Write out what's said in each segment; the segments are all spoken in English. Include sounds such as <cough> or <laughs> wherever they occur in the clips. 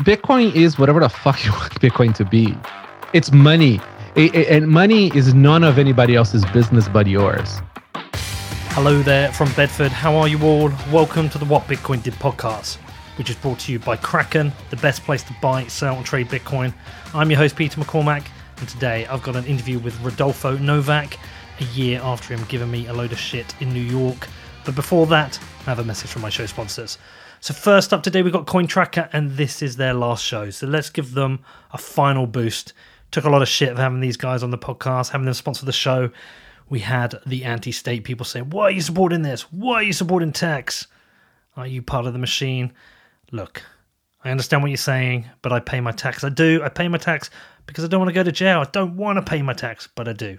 Bitcoin is whatever the fuck you <laughs> want Bitcoin to be. It's money. It, it, and money is none of anybody else's business but yours. Hello there from Bedford. How are you all? Welcome to the What Bitcoin Did podcast, which is brought to you by Kraken, the best place to buy, sell, and trade Bitcoin. I'm your host, Peter McCormack, and today I've got an interview with Rodolfo Novak a year after him giving me a load of shit in New York. But before that, I have a message from my show sponsors. So first up today, we've got CoinTracker, and this is their last show. So let's give them a final boost. Took a lot of shit for having these guys on the podcast, having them sponsor the show. We had the anti-state people say, "Why are you supporting this? Why are you supporting tax? Are you part of the machine?" Look, I understand what you're saying, but I pay my tax. I do. I pay my tax because I don't want to go to jail. I don't want to pay my tax, but I do.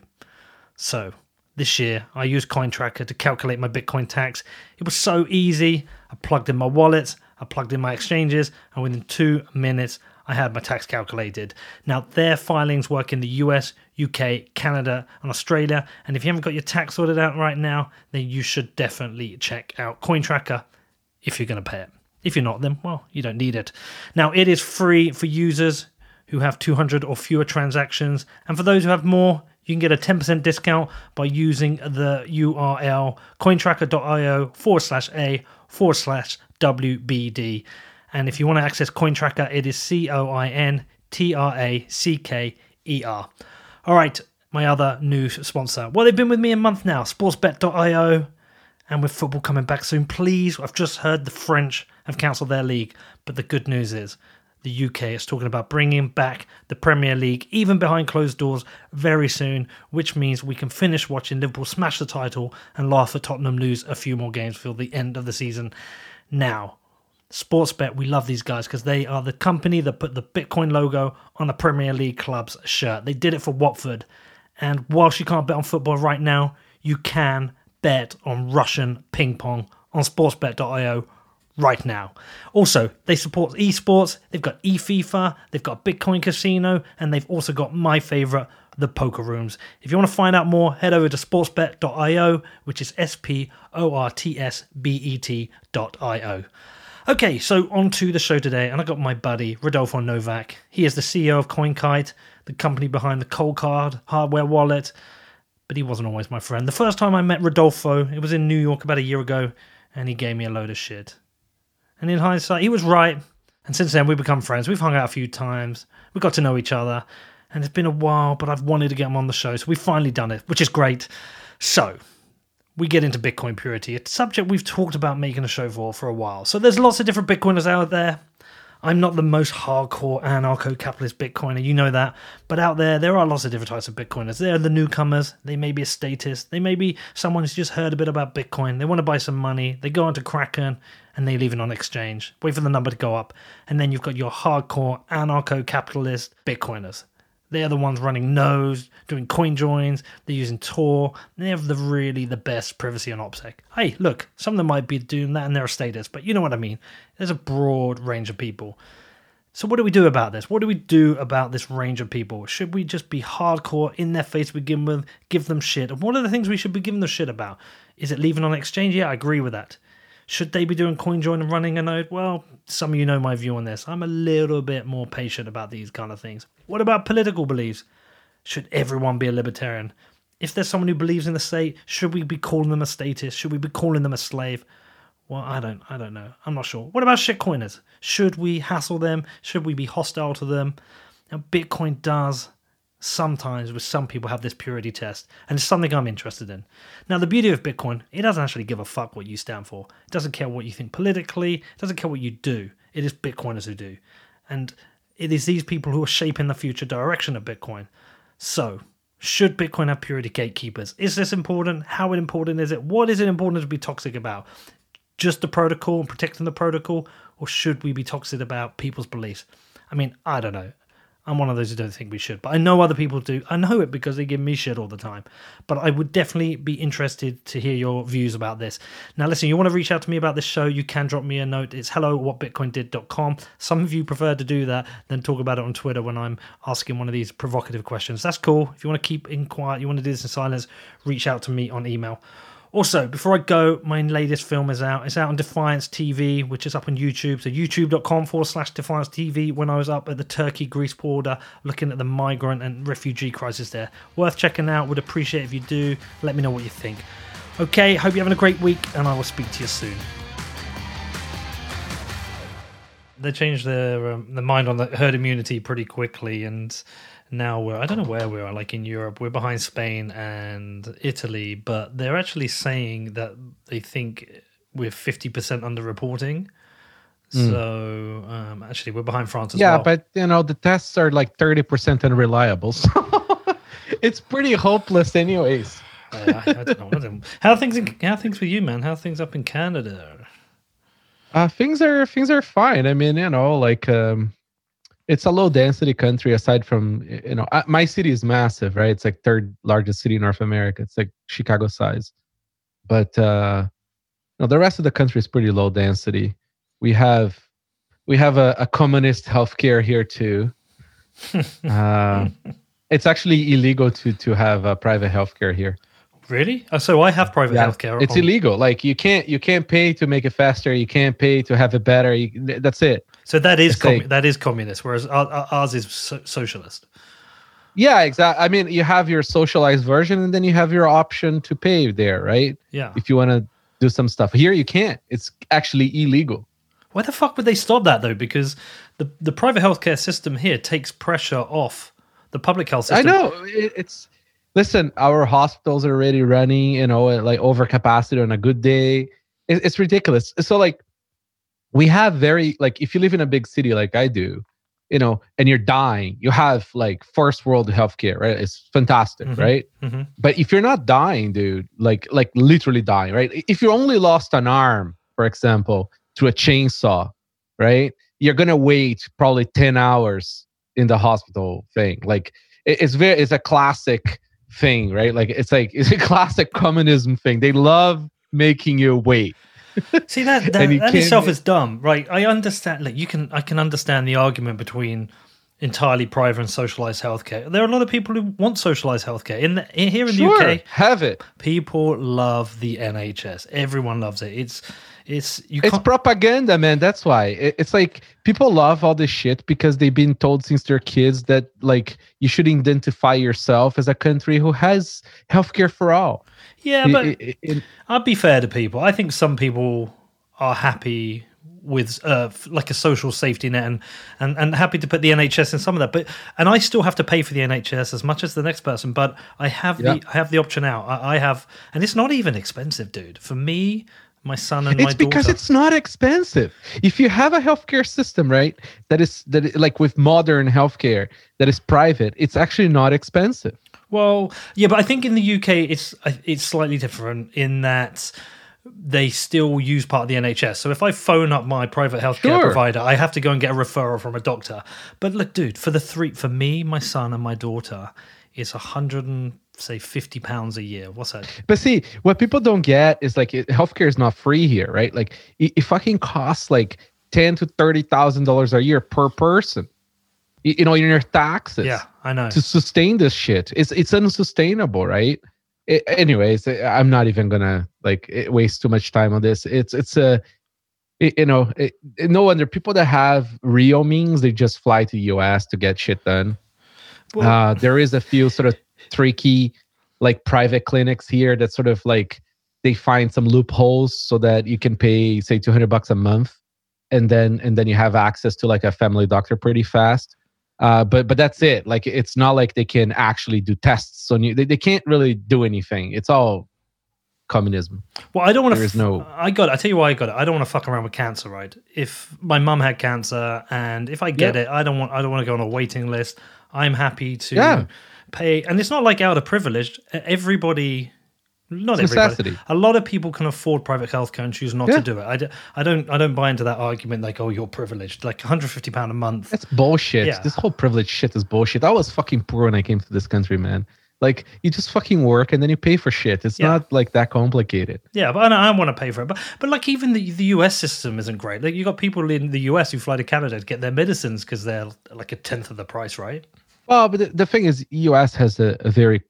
So this year, I used CoinTracker to calculate my Bitcoin tax. It was so easy. I plugged in my wallet, I plugged in my exchanges, and within two minutes, I had my tax calculated. Now, their filings work in the US, UK, Canada, and Australia. And if you haven't got your tax sorted out right now, then you should definitely check out CoinTracker if you're going to pay it. If you're not, then, well, you don't need it. Now, it is free for users who have 200 or fewer transactions. And for those who have more, you can get a 10% discount by using the URL cointracker.io forward slash A forward slash WBD. And if you want to access CoinTracker, it is C O I N T R A C K E R. All right, my other new sponsor. Well, they've been with me a month now, sportsbet.io. And with football coming back soon, please, I've just heard the French have cancelled their league. But the good news is the UK is talking about bringing back the Premier League, even behind closed doors, very soon, which means we can finish watching Liverpool smash the title and laugh at Tottenham lose a few more games for the end of the season. Now, Sportsbet, we love these guys because they are the company that put the Bitcoin logo on the Premier League club's shirt. They did it for Watford. And whilst you can't bet on football right now, you can bet on Russian ping pong on sportsbet.io right now. Also, they support esports, they've got eFIFA, they've got Bitcoin Casino, and they've also got my favorite, the poker rooms. If you want to find out more, head over to sportsbet.io, which is S P O R T S B E T.io. Okay, so on to the show today, and I got my buddy Rodolfo Novak. He is the CEO of CoinKite, the company behind the Coldcard hardware wallet, but he wasn't always my friend. The first time I met Rodolfo, it was in New York about a year ago, and he gave me a load of shit. And in hindsight, he was right. And since then, we've become friends. We've hung out a few times. We got to know each other. And it's been a while, but I've wanted to get him on the show. So we've finally done it, which is great. So we get into Bitcoin purity, a subject we've talked about making a show for for a while. So there's lots of different Bitcoiners out there. I'm not the most hardcore anarcho capitalist Bitcoiner, you know that. But out there, there are lots of different types of Bitcoiners. There are the newcomers, they may be a statist, they may be someone who's just heard a bit about Bitcoin, they want to buy some money, they go onto Kraken and they leave it on exchange, wait for the number to go up. And then you've got your hardcore anarcho capitalist Bitcoiners. They're the ones running nodes, doing coin joins, they're using Tor, they have the really the best privacy on OPSEC. Hey, look, some of them might be doing that and they're a statist, but you know what I mean. There's a broad range of people. So what do we do about this? What do we do about this range of people? Should we just be hardcore in their face to begin with, give them shit? And what are the things we should be giving them shit about? Is it leaving on exchange? Yeah, I agree with that. Should they be doing CoinJoin and running a node? Well, some of you know my view on this. I'm a little bit more patient about these kind of things. What about political beliefs? Should everyone be a libertarian? If there's someone who believes in the state, should we be calling them a statist? Should we be calling them a slave? Well, I don't I don't know. I'm not sure. What about shitcoiners? Should we hassle them? Should we be hostile to them? Now Bitcoin does sometimes with some people have this purity test and it's something i'm interested in. Now the beauty of bitcoin it doesn't actually give a fuck what you stand for. It doesn't care what you think politically. It doesn't care what you do. It is bitcoiners who do. And it is these people who are shaping the future direction of bitcoin. So should bitcoin have purity gatekeepers? Is this important? How important is it? What is it important to be toxic about? Just the protocol and protecting the protocol? Or should we be toxic about people's beliefs? I mean i don't know I'm one of those who don't think we should, but I know other people do. I know it because they give me shit all the time. But I would definitely be interested to hear your views about this. Now, listen, you want to reach out to me about this show, you can drop me a note. It's hello whatbitcoindid.com. Some of you prefer to do that than talk about it on Twitter when I'm asking one of these provocative questions. That's cool. If you want to keep in quiet, you want to do this in silence, reach out to me on email. Also, before I go, my latest film is out. It's out on Defiance TV, which is up on YouTube. So youtube.com forward slash Defiance TV. When I was up at the Turkey Greece border looking at the migrant and refugee crisis there. Worth checking out. Would appreciate if you do. Let me know what you think. Okay, hope you're having a great week, and I will speak to you soon. They changed their um, their mind on the herd immunity pretty quickly, and now we're I don't know where we are, like in Europe, we're behind Spain and Italy, but they're actually saying that they think we're fifty percent underreporting. So um, actually, we're behind France as yeah, well. Yeah, but you know the tests are like thirty percent unreliable, <laughs> so it's pretty hopeless, anyways. Yeah, I, I don't know. I How are things? In, how are things with you, man? How are things up in Canada? Uh, things are things are fine. I mean, you know, like um, it's a low density country. Aside from you know, my city is massive, right? It's like third largest city in North America. It's like Chicago size, but uh, no, the rest of the country is pretty low density. We have we have a, a communist healthcare here too. <laughs> uh, it's actually illegal to to have a private healthcare here. Really? Oh, so I have private healthcare. It's on- illegal. Like you can't you can't pay to make it faster. You can't pay to have it better. You, that's it. So that is commu- that is communist, whereas our, our- ours is so- socialist. Yeah, exactly. I mean, you have your socialized version, and then you have your option to pay there, right? Yeah. If you want to do some stuff here, you can't. It's actually illegal. Why the fuck would they stop that though? Because the the private healthcare system here takes pressure off the public health system. I know it, it's. Listen, our hospitals are already running, you know, like over capacity on a good day. It, it's ridiculous. So like, we have very like if you live in a big city like I do, you know, and you're dying, you have like first world healthcare, right? It's fantastic, Mhm. right? hmm But if you're not dying, dude, like like literally dying, right? If you only lost an arm, for example, to a chainsaw, right? You're gonna wait probably 10 hours in the hospital thing. Like it- it's very it's a classic thing, right? Like it's like <laughs> it's a classic communism thing. They love making you wait. See that that, that itself is dumb, right? I understand. Like you can, I can understand the argument between entirely private and socialized healthcare. There are a lot of people who want socialized healthcare. In, the, in here in sure, the UK, have it. people love the NHS. Everyone loves it. It's it's you It's propaganda, man. That's why. It's like people love all this shit because they've been told since they're kids that like you should identify yourself as a country who has healthcare for all. Yeah, but It- it- it- I'd be fair to people. I think some people are happy with uh, like a social safety net and, and and happy to put the NHS in some of that. But and I still have to pay for the NHS as much as the next person. But I have Yeah. the I have the option out. I, I have, and it's not even expensive, dude. For me, my son and my it's because daughter. it's not expensive. If you have a healthcare system, right, that is that is, like with modern healthcare that is private, it's actually not expensive. Well, yeah, but I think in the UK it's uh, it's slightly different in that they still use part of the NHS. So if I phone up my private healthcare Sure. provider, I have to go and get a referral from a doctor. But look, dude, for the three, for me, my son, and my daughter, it's a hundred and say fifty pounds a year. What's that? But see, what people don't get is like it, healthcare is not free here, right? Like it, it fucking costs like ten to thirty thousand dollars a year per person. You, you know, in your taxes. Yeah, I know. to sustain this shit. It's it's unsustainable, right? I anyways, I'm not even gonna like eh, waste too much time on this. It's it's a it- you know it, it- no wonder people that have real means they just fly to the U.S. to get shit done. Well- uh, there is a few sort of tricky like private clinics here that sort of like they find some loopholes so that you can pay say 200 bucks a month and then and then you have access to like a family doctor pretty fast uh, but but that's it like it's not like they can actually do tests on you they, they can't really do anything it's all communism Well, I don't want to. Is no- I got. It. I tell you why I got it. I don't want to fuck around with cancer, right? If my mum had cancer, and if I get it, I don't want. I don't want to go on a waiting list. I'm happy to Yeah. pay, and it's not like out of privilege. Everybody, not It's everybody. necessity. A lot of people can afford private health care and choose not Yeah. to do it. I, d- I don't. I don't buy into that argument. Like, oh, you're privileged. Like 150 pound a month. that's bullshit Yeah. this whole privilege shit is bullshit i was fucking poor when i came to this country man like you just fucking work and then you pay for shit it's Yeah. not like that complicated Yeah, but I, I want to pay for it. But but like even the the US system isn't great. Like you got people in the US who fly to Canada to get their medicines because they're like a tenth of the price, right? Well, but the, the thing is, US has a, a very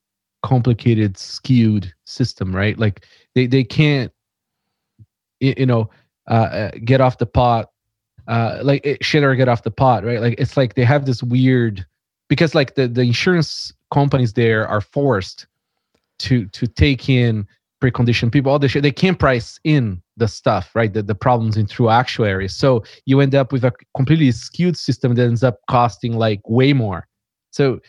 complicated, skewed system, right? Like they they can't, you know, uh, uh, get off the pot, uh, like it, shit or get off the pot, right? Like it's like they have this weird because like the the insurance companies there are forced to to take in preconditioned people, all the shit. They can't price in the stuff, right? The, the problems in true actuaries. So you end up with a completely skewed system that ends up costing like way more. So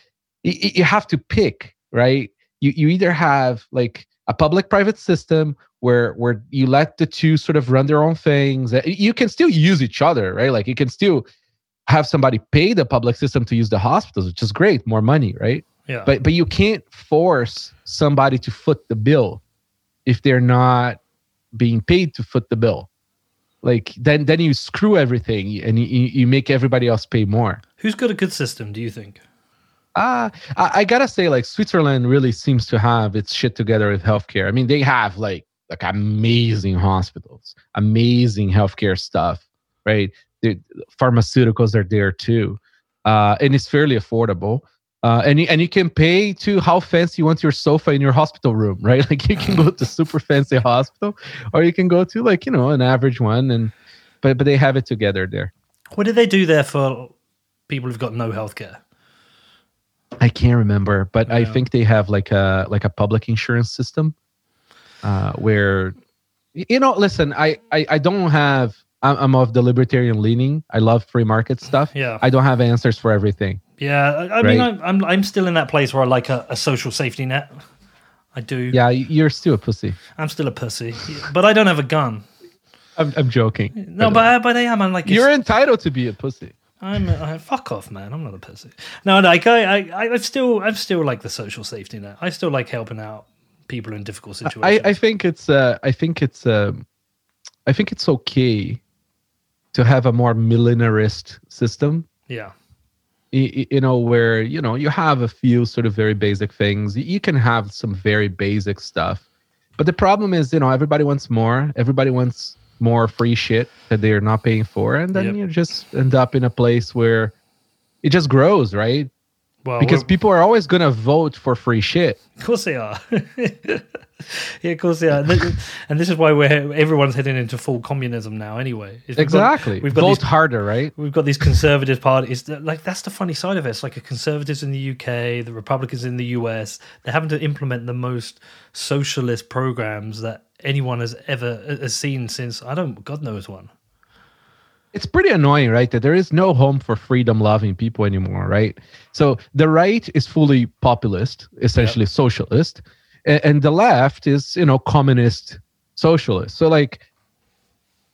you, you have to pick, right? You you either have like a public private system where where you let the two sort of run their own things. You can still use each other, right? Like you can still have somebody pay the public system to use the hospitals, which is great, more money, right? Yeah. But but you can't force somebody to foot the bill if they're not being paid to foot the bill. Like then then you screw everything and you, you make everybody else pay more. Who's got a good system, do you think? Uh, I, I gotta say, like Switzerland really seems to have its shit together with healthcare. I mean, they have like like amazing hospitals, amazing healthcare stuff, right? The pharmaceuticals are there too, uh, and it's fairly affordable. Uh, and you, and you can pay to how fancy you want your sofa in your hospital room, right? <laughs> Like you can go to super fancy hospital, or you can go to like you know an average one, and but but they have it together there. What do they do there for people who've got no healthcare? I can't remember, but I think they have like a like a public insurance system, uh, where you know. Listen, I I, I don't have. I'm, I'm of the libertarian leaning. I love free market stuff. Yeah. I don't have answers for everything. Yeah, I, I mean, I'm, I'm I'm still in that place where I like a, a social safety net. I do. Yeah, you're still a pussy. I'm still a pussy, but I don't have a gun. I'm, I'm joking. No, but I, but I am. I'm like you're entitled to be a pussy. I'm I, fuck off, man. I'm not a pussy. No, like I, I, I still, I'm still like the social safety net. I still like helping out people in difficult situations. I I think it's uh I think it's um I think it's okay to have a more minarchist system yeah, you know where you know you have a few sort of very basic things you can have some very basic stuff but the problem is you know everybody wants more everybody wants more free shit that they're not paying for and then Yep. you just end up in a place where it just grows right well, because people are always going to vote for free shit of course they are. <laughs> yeah, of course they are. And this, is why we're everyone's heading into full communism now. Anyway, we've got- exactly we've got vote these harder right We've got these conservative parties. that- Like that's the funny side of it. It's like the conservatives in the UK, the Republicans in the US. They're having to implement the most socialist programs that anyone has ever uh, has seen since I don't God knows one. It's pretty annoying, right? That there is no home for freedom loving people anymore, right? So the right is fully populist, essentially socialist, and, and the left is, you know, communist socialist. So, like,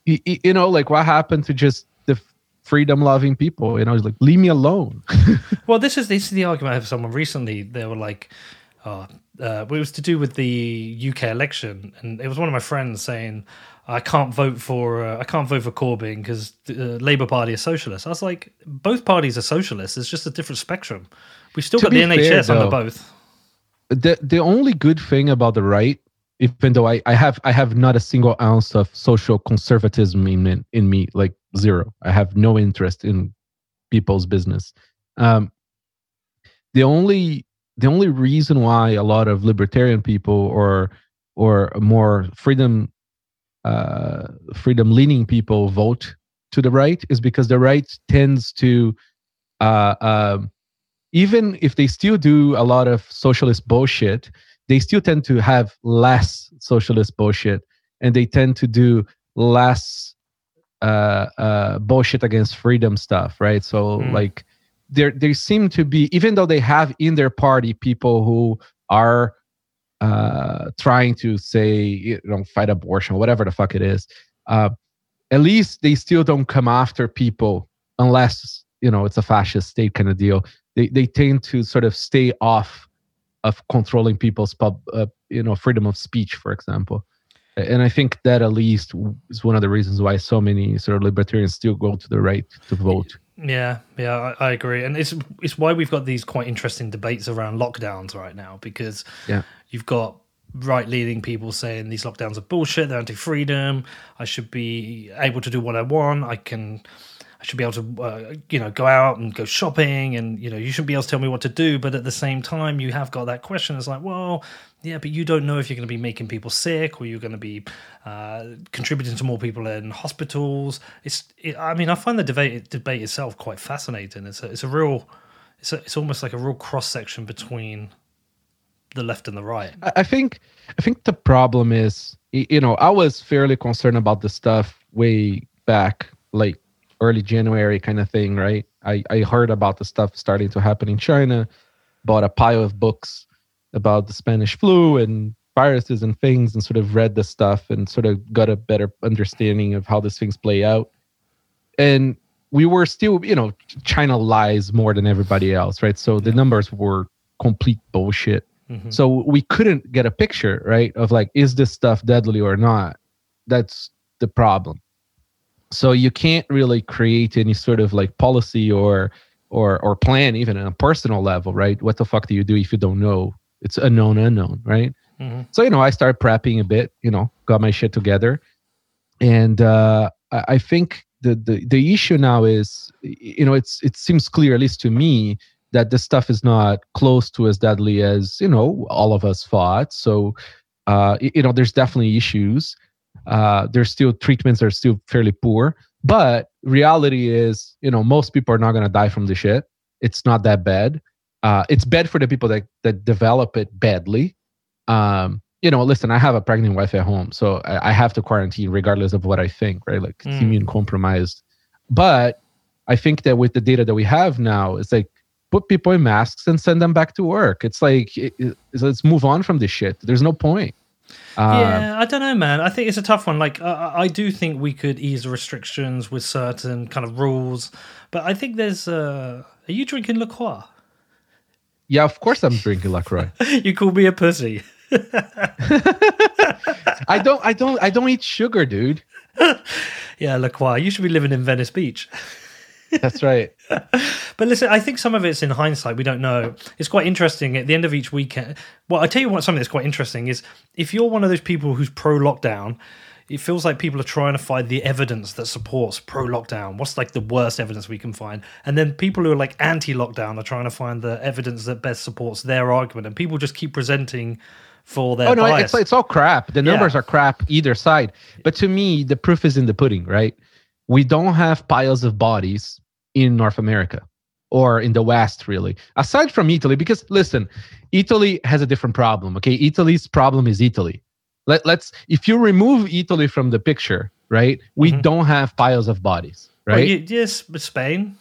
y- y- you know, like what happened to just the freedom loving people? You know, it's like, leave me alone. <laughs> Well, this is this is the argument I had with someone recently. They were like, "Oh, uh, it was to do with the UK election," and it was one of my friends saying, "I can't vote for uh, I can't vote for Corbyn because the uh, Labour Party is socialist." I was like, "Both parties are socialists. It's just a different spectrum. We've still To got the be fair, NHS under both." the the only good thing about the right, even though I, I have I have not a single ounce of social conservatism in me- in me, like zero. I have no interest in people's business. Um, the only the only reason why a lot of libertarian people or or more freedom uh, freedom leaning people vote to the right is because the right tends to uh, um, even if they still do a lot of socialist bullshit, they still tend to have less socialist bullshit, and they tend to do less uh, uh, bullshit against freedom stuff, right? So Mm. like, there they seem to be, even though they have in their party people who are uh, trying to say, you know, fight abortion, whatever the fuck it is. Uh, at least they still don't come after people unless you know it's a fascist state kind of deal they they tend to sort of stay off of controlling people's pub uh, you know freedom of speech for example and i think that at least is one of the reasons why so many sort of libertarians still go to the right to vote Yeah, yeah, I, I agree, and it's it's why we've got these quite interesting debates around lockdowns right now because Yeah. you've got right leaning people saying these lockdowns are bullshit, they're anti-freedom. I should be able to do what I want. I can, I should be able to, uh, you know, go out and go shopping, and you know, you shouldn't be able to tell me what to do. But at the same time, you have got that question. It's like, well, yeah, but you don't know if you're going to be making people sick or you're going to be uh, contributing to more people in hospitals. It's, it, I mean, I find the debate debate itself quite fascinating. It's a, it's a real, it's a, it's almost like a real cross section between the left and the right. I think, I think the problem is, you know, I was fairly concerned about the stuff way back, like early January kind of thing, right? I, I heard about the stuff starting to happen in China, bought a pile of books about the Spanish flu and viruses and things, and sort of read the stuff and sort of got a better understanding of how these things play out. And we were still, you know, China lies more than everybody else, right? So the numbers were complete bullshit. Mm-hmm. So we couldn't get a picture, right, of like, is this stuff deadly or not? That's the problem so you can't really create any sort of like policy or or or plan even on a personal level right? What the fuck do you do if you don't know? It's unknown unknown right? Mm-hmm. so you know i started prepping a bit you know got my shit together. And uh i think the the, the issue now is you know it's it seems clear at least to me that this stuff is not close to as deadly as you know all of us thought so uh you know there's definitely issues uh, there's still treatments are still fairly poor, but reality is, you know, most people are not going to die from the shit. It's not that bad. Uh, it's bad for the people that that develop it badly. Um, you know, listen, I have a pregnant wife at home, so I, I have to quarantine regardless of what I think, right? Like mm. immune compromised. But I think that with the data that we have now, it's like put people in masks and send them back to work. It's like it, it, let's move on from this shit. There's no point. Uh, yeah, I don't know, man. I think it's a tough one. Like, uh, I do think we could ease the restrictions with certain kind of rules, but I think there's. Uh, are you drinking LaCroix? Yeah, of course I'm drinking LaCroix. <laughs> you call me a pussy. <laughs> I don't. I don't. I don't eat sugar, dude. <laughs> yeah, LaCroix. You should be living in Venice Beach. That's right. <laughs> but listen, I think some of it's in hindsight. We don't know. It's quite interesting at the end of each weekend. Well, I tell you what, something that's quite interesting is if you're one of those people who's pro lockdown, it feels like people are trying to find the evidence that supports pro lockdown. What's like the worst evidence we can find? And then people who are like anti lockdown are trying to find the evidence that best supports their argument. And people just keep presenting for their. Oh no, bias. it's it's all crap. The numbers yeah. are crap either side. But to me, the proof is in the pudding, right? We don't have piles of bodies in North America or in the West, really, aside from Italy. Because listen, Italy has a different problem. Okay, Italy's problem is Italy. Let, let's if you remove Italy from the picture, right? We mm-hmm. don't have piles of bodies, right? Well, yes, Spain.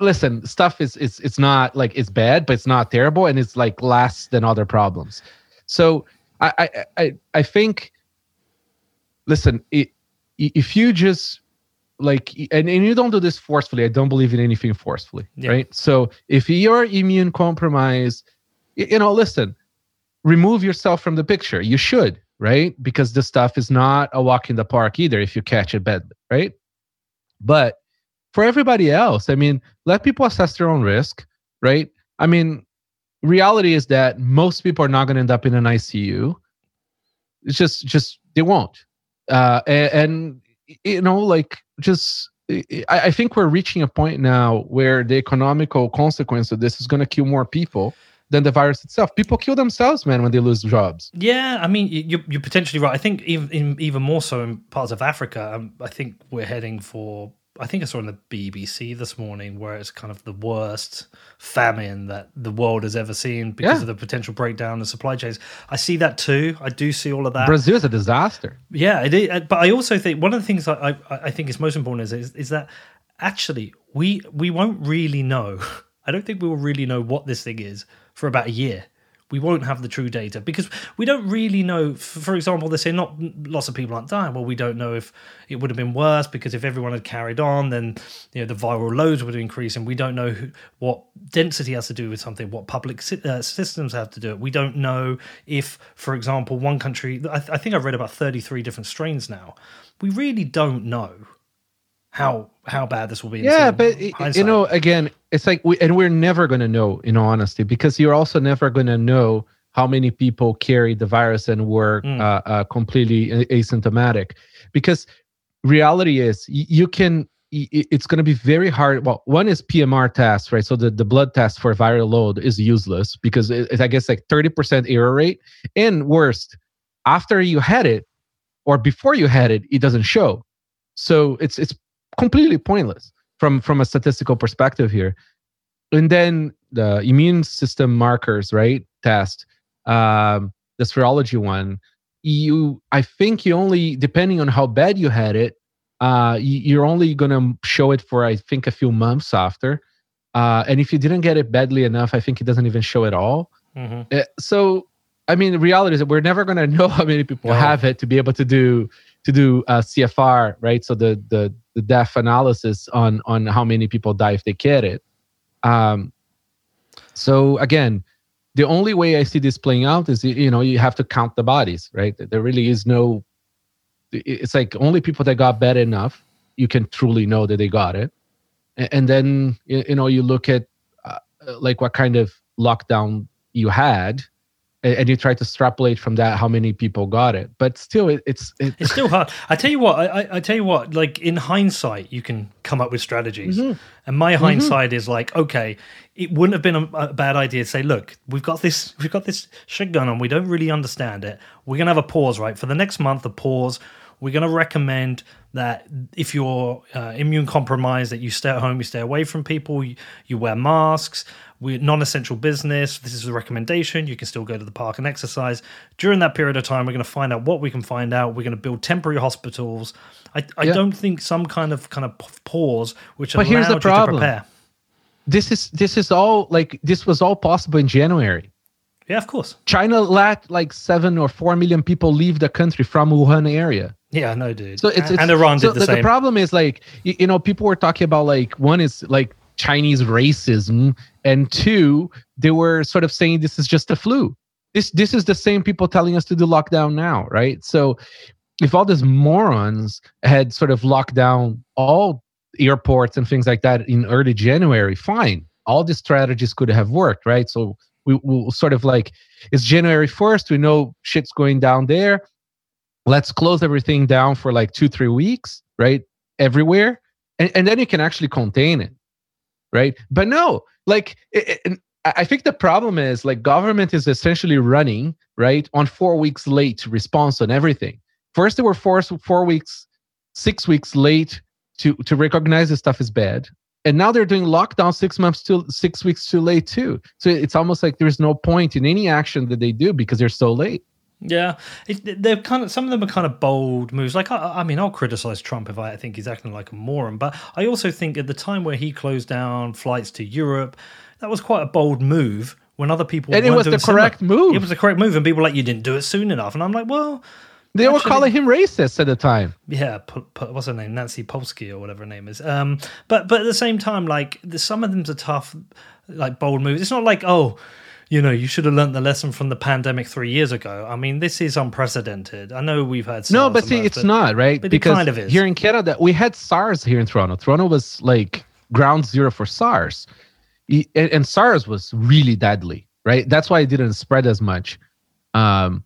Listen, stuff is it's it's not like it's bad, but it's not terrible, and it's like less than other problems. So I I I, I think. Listen, it, if you just like and, and you don't do this forcefully. I don't believe in anything forcefully yeah. right? So if you're immune compromised you know listen remove yourself from the picture. You should right? Because this stuff is not a walk in the park either if you catch it badly right? But for everybody else i mean let people assess their own risk right? I mean reality is that most people are not going to end up in an icu it's just just they won't. Uh and, and you know like just I, think we're reaching a point now where the economical consequence of this is going to kill more people than the virus itself. People kill themselves, man, when they lose jobs. Yeah, I mean, you're, you're potentially right. I think even even more so in parts of Africa. Um, I think we're heading for I think I saw in the BBC this morning where it's kind of the worst famine that the world has ever seen because yeah. of the potential breakdown of supply chains. I see that too. I do see all of that. Brazil is a disaster. Yeah, it is. Uh, but I also think one of the things I, I, I think is most important is, is, is that actually we we won't really know. <laughs> I don't think we will really know what this thing is for about a year we won't have the true data because we don't really know. For example, they say not lots of people aren't dying. Well, we don't know if it would have been worse because if everyone had carried on, then you know the viral loads would increase, and we don't know who, what density has to do with something, what public uh, systems have to do it. We don't know if, for example, one country. I, I think I've read about thirty-three different strains now. We really don't know how how bad this will be. Yeah, but hindsight. you know, again, it's like we and we're never going to know, in honesty, because you're also never going to know how many people carried the virus and were mm. uh, uh, completely asymptomatic. Because reality is, you can it's going to be very hard. Well, one is PMR test, right? So the, the blood test for viral load is useless because it's, I guess like 30% error rate. And worst, after you had it or before you had it, it doesn't show. So it's it's completely pointless from from a statistical perspective here. And then the immune system markers, right? Test, um, the serology one. You, I think you only depending on how bad you had it, uh, you're only going to show it for I think a few months after. Uh, and if you didn't get it badly enough, I think it doesn't even show at all. Mm-hmm. Uh, so, I mean, the reality is that we're never going <laughs> to know how many people no. have it to be able to do to do uh, CFR, right? So the the the death analysis on on how many people die if they get it. Um, so again, the only way I see this playing out is you know you have to count the bodies, right? There really is no it's like only people that got bad enough you can truly know that they got it and, and then you know you look at uh, like what kind of lockdown you had and you try to extrapolate from that how many people got it but still it, it's it, it's still hard i tell you what I, I tell you what like in hindsight you can come up with strategies mm-hmm. and my mm-hmm. hindsight is like okay it wouldn't have been a, a, bad idea to say look we've got this we've got this shit going on we don't really understand it we're gonna have a pause right for the next month a pause we're going to recommend that if you're uh, immune compromised that you stay at home you stay away from people you, you wear masks we're non-essential business this is a recommendation you can still go to the park and exercise during that period of time we're going to find out what we can find out we're going to build temporary hospitals i, I yeah. don't think some kind of kind of pause which but here's the problem. prepare this is this is all like this was all possible in january yeah, of course. China let like seven or four million people leave the country from Wuhan area. Yeah, no, dude. So it's, it's and Iran did so the, the same. The problem is like you, you know people were talking about like one is like Chinese racism, and two they were sort of saying this is just a flu. This this is the same people telling us to do lockdown now, right? So if all these morons had sort of locked down all airports and things like that in early January, fine. All these strategies could have worked, right? So we will sort of like it's January 1st, we know shit's going down there let's close everything down for like two three weeks right everywhere. And, and then you can actually contain it right? But no like it, it, i think the problem is like government is essentially running right on four weeks late response on everything. First they were forced four weeks six weeks late to to recognize this stuff is bad. And now they're doing lockdown six months to six weeks too late too. So it's almost like there's no point in any action that they do because they're so late yeah, it, they're kind of some of them are kind of bold moves. Like I, I, mean, I'll criticize Trump if I think he's acting like a moron, but I also think at the time where he closed down flights to Europe, that was quite a bold move. When other people and it was the similar. correct move. It was the correct move, and people were like, "You didn't do it soon enough." And I'm like, "Well." They Actually, were calling him racist at the time. Yeah, p- p- what's her name, Nancy Polsky or whatever her name is. Um, but but at the same time, like the, some of them's are tough, like bold moves. It's not like oh, you know, you should have learned the lesson from the pandemic three years ago. I mean, this is unprecedented. I know we've had no, but see, it's but, not right but because it kind of is. here in Canada we had SARS here in Toronto. Toronto was like ground zero for SARS, and, and SARS was really deadly. Right, that's why it didn't spread as much. Um,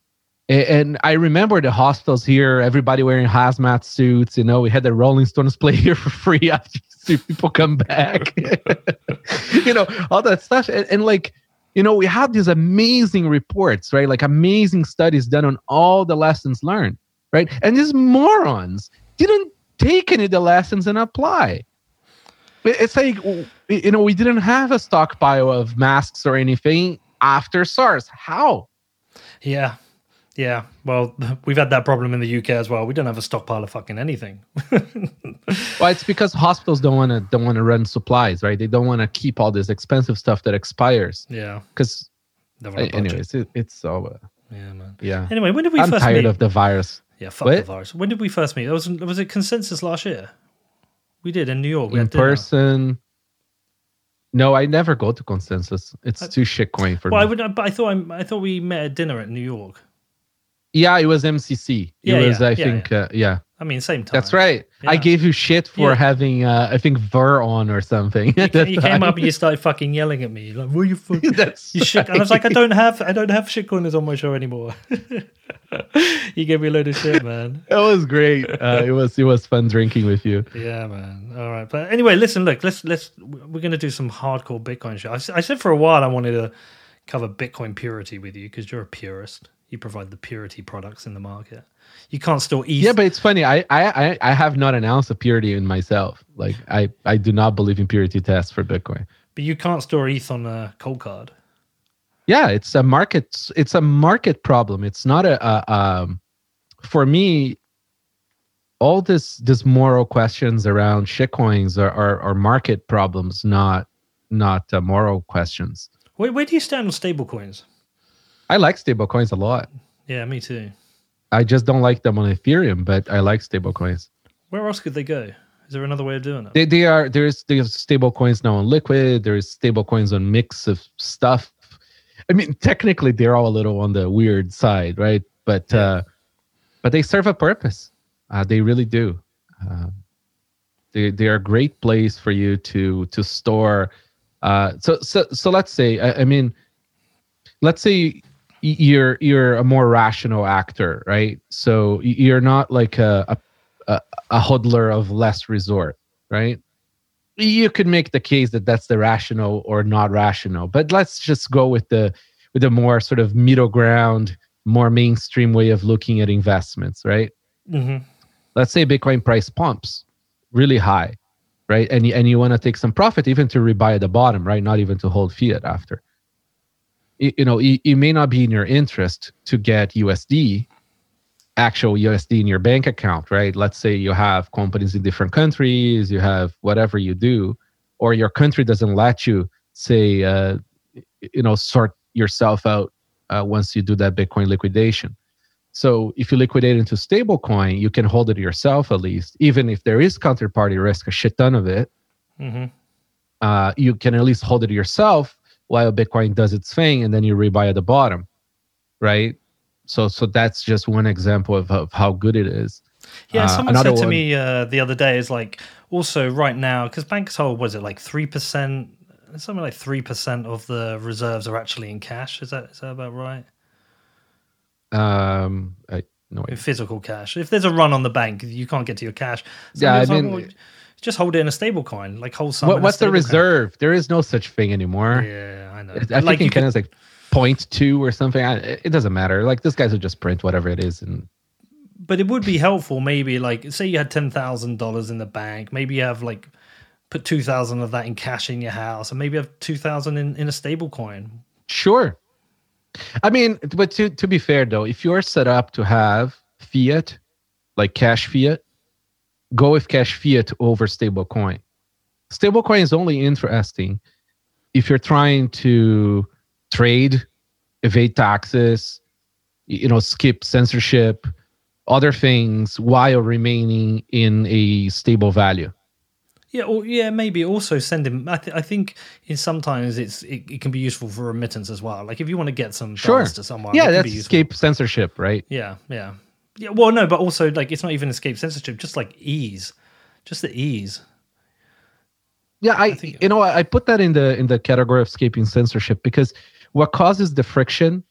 and I remember the hospitals here, everybody wearing hazmat suits. You know, we had the Rolling Stones <laughs> play here for free after <laughs> people come back. <laughs> you know, all that stuff. And, and, like, you know, we have these amazing reports, right? Like amazing studies done on all the lessons learned, right? And these morons didn't take any of the lessons and apply. It's like, you know, we didn't have a stockpile of masks or anything after SARS. How? Yeah, yeah, well, <laughs> we've had that problem in the UK as well. We don't have a stockpile of fucking anything. <laughs> well, it's because hospitals don't want to don't want to run supplies, right? They don't want to keep all this expensive stuff that expires. Yeah, because anyways, it, it's so. Uh, yeah, man. Yeah. Anyway, when did we I'm first tired meet? of the virus. Yeah, fuck what? the virus. When did we first meet? Was was it consensus last year? We did in New York. We in person. No, I never go to consensus. It's I, too shit coin for well, me. I would, but I thought I, I thought we met at dinner at New York. Yeah, it was MCC. It Yeah, was, yeah, I yeah, think, Uh, yeah. I mean, same time. That's right. I gave you shit for Yeah. having, uh, I think, Ver on or something. You, <laughs> that you came up and you started fucking yelling at me. Like, what you <laughs> fucking That's You shit. And I was like, I don't have, I don't have shitcoiners on my show anymore. <laughs> you gave me a load of shit, man. That was great. Uh, it was it was fun drinking with you. Yeah, man. All right, but anyway, listen, look, let's let's we're gonna do some hardcore Bitcoin shit. I said for a while I wanted to cover Bitcoin purity with you because you're a purist. You provide the purity products in the market. You can't store ETH. Yeah, but it's funny. I I I- I have not announced a purity in myself. Like I I do not believe in purity tests for Bitcoin. but you can't store ETH on a Coldcard. Yeah, it's a market. It's a market problem. It's not a, a um. For me, all this this moral questions around shitcoins are, are are market problems, not not uh, moral questions. Where, where do you stand on stablecoins? I like stablecoins a lot. Yeah, me too. I just don't like them on Ethereum, but I like stablecoins. Where else could they go? Is there another way of doing it? They, they are there's there's stable coins now on Liquid. There's stable coins on mix of stuff. I mean, technically they're all a little on the weird side, right? But Yeah. uh, but they serve a purpose. Uh, they really do. Uh, they they are a great place for you to to store. Uh, so so so let's say I, I mean, let's say you're you're a more rational actor, right? So you're not like a a, a, hodler of less resort, right? You could make the case that that's the rational or not rational, but let's just go with the with the more sort of middle ground, more mainstream way of looking at investments, right? hmm let's say Bitcoin price pumps really high, right? And and you want to take some profit even to rebuy at the bottom, right? Not even to hold fiat after. You, you know, it, it may not be in your interest to get USD, actual USD in your bank account, right? Let's say you have companies in different countries, you have whatever you do, or your country doesn't let you say, uh, you know, sort yourself out uh, once you do that Bitcoin liquidation. So if you liquidate into stablecoin, you can hold it yourself at least, even if there is counterparty risk, a shit ton of it. hmm Uh, you can at least hold it yourself while Bitcoin does its thing, and then you rebuy at the bottom, right? So, so that's just one example of, of how good it is. Yeah, Uh, someone said to one- me uh, the other day is like also right now because banks hold was it like three percent, something like three percent of the reserves are actually in cash. Is that is that about right? Um, I, no, In physical cash. If there's a run on the bank, you can't get to your cash. Yeah, I like, mean- well, just hold it in a stable coin, like hold some. what, what's the reserve? There is no such thing anymore. Yeah, I know. I think like in you Canada it's like 0.2 or something. I, it doesn't matter. Like this guys will just print whatever it is, and but it would be helpful maybe like say you had ten thousand dollars in the bank maybe you have like put two thousand of that in cash in your house and maybe have two thousand in, in a stable coin Sure. I mean, but to, to be fair though, if you're set up to have fiat, like cash fiat, go with cash fiat over stable coin. Stable coin is only interesting if you're trying to trade, evade taxes, you know, skip censorship, other things while remaining in a stable value. yeah or yeah maybe also send him i, th- I think in sometimes it's it, it can be useful for remittance as well like if you want to get some Sure. to someone yeah, that's escape censorship, right? yeah yeah yeah well no but also like it's not even escape censorship just like ease just the ease Yeah, I, think- you know I I put that in the in the category of escaping censorship because what causes the friction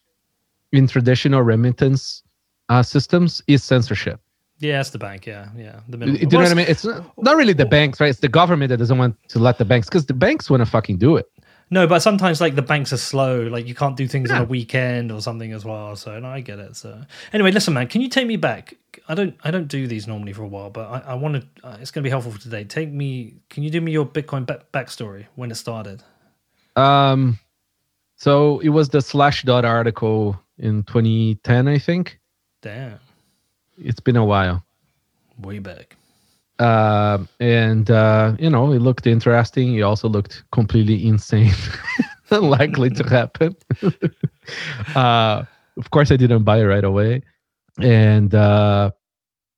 in traditional remittance uh, systems is censorship. yeah it's the bank yeah yeah the Do minimum. you know what I mean? It's not, not really the banks, right? It's the government that doesn't want to let the banks because the banks want to fucking do it. No, but sometimes like the banks are slow. Like you can't do things on a weekend or something as well. So no, I get it. So anyway, listen, man, can you take me back? I don't, I don't do these normally for a while, but I, I wanted. Uh, it's going to be helpful for today. Take me. Can you do me your Bitcoin back, backstory when it started? Um, so it was the Slashdot article in 2010, I think. Damn, It's been a while. way back. Uh, and uh, you know it looked interesting. It also looked completely insane, <laughs> unlikely to happen. <laughs> uh, of course, I didn't buy it right away, and uh,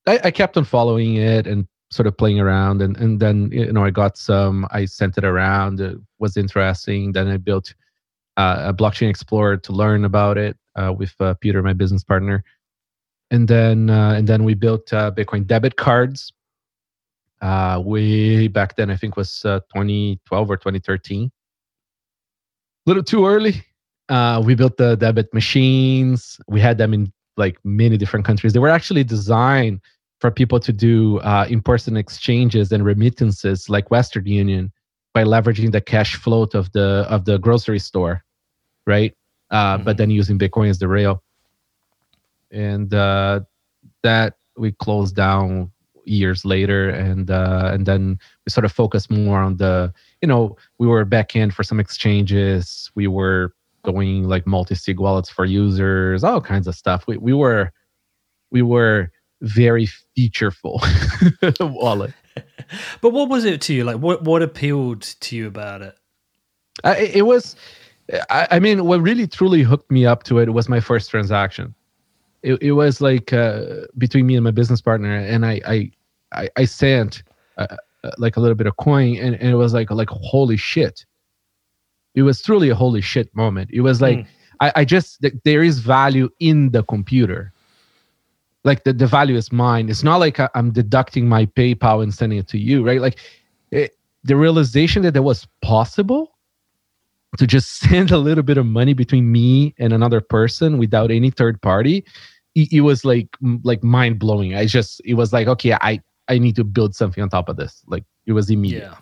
I, I kept on following it and sort of playing around, and and then you know I got some. I sent it around. It was interesting. Then I built uh, a blockchain explorer to learn about it uh, with uh, Peter, my business partner. and then uh, and then we built uh, Bitcoin debit cards. Uh, way back then, I think was uh, 2012 or 2013. A little too early. Uh, we built the debit machines. We had them in like many different countries. They were actually designed for people to do uh, in-person exchanges and remittances, like Western Union, by leveraging the cash float of the of the grocery store, right? Uh, mm-hmm. But then using Bitcoin as the rail, and uh, that we closed down years later, and uh, and then we sort of focused more on the, you know, we were back end for some exchanges. We were doing like multi-sig wallets for users, all kinds of stuff. We we were we were very featureful <laughs> wallet. <laughs> but what was it to you? Like, what what appealed to you about it? It, it, was, I, I, mean, what really truly hooked me up to it was my first transaction. It, it was like uh, between me and my business partner, and I I I, I sent uh, uh like a little bit of coin, and, and it was like like holy shit. It was truly a holy shit moment. It was like mm. I, I just there is value in the computer like the, the value is mine it's not like i'm deducting my paypal and sending it to you right like it, the realization that that was possible to just <laughs> send a little bit of money between me and another person without any third party it, it was like like mind blowing i just it was like okay i i need to build something on top of this like it was immediate yeah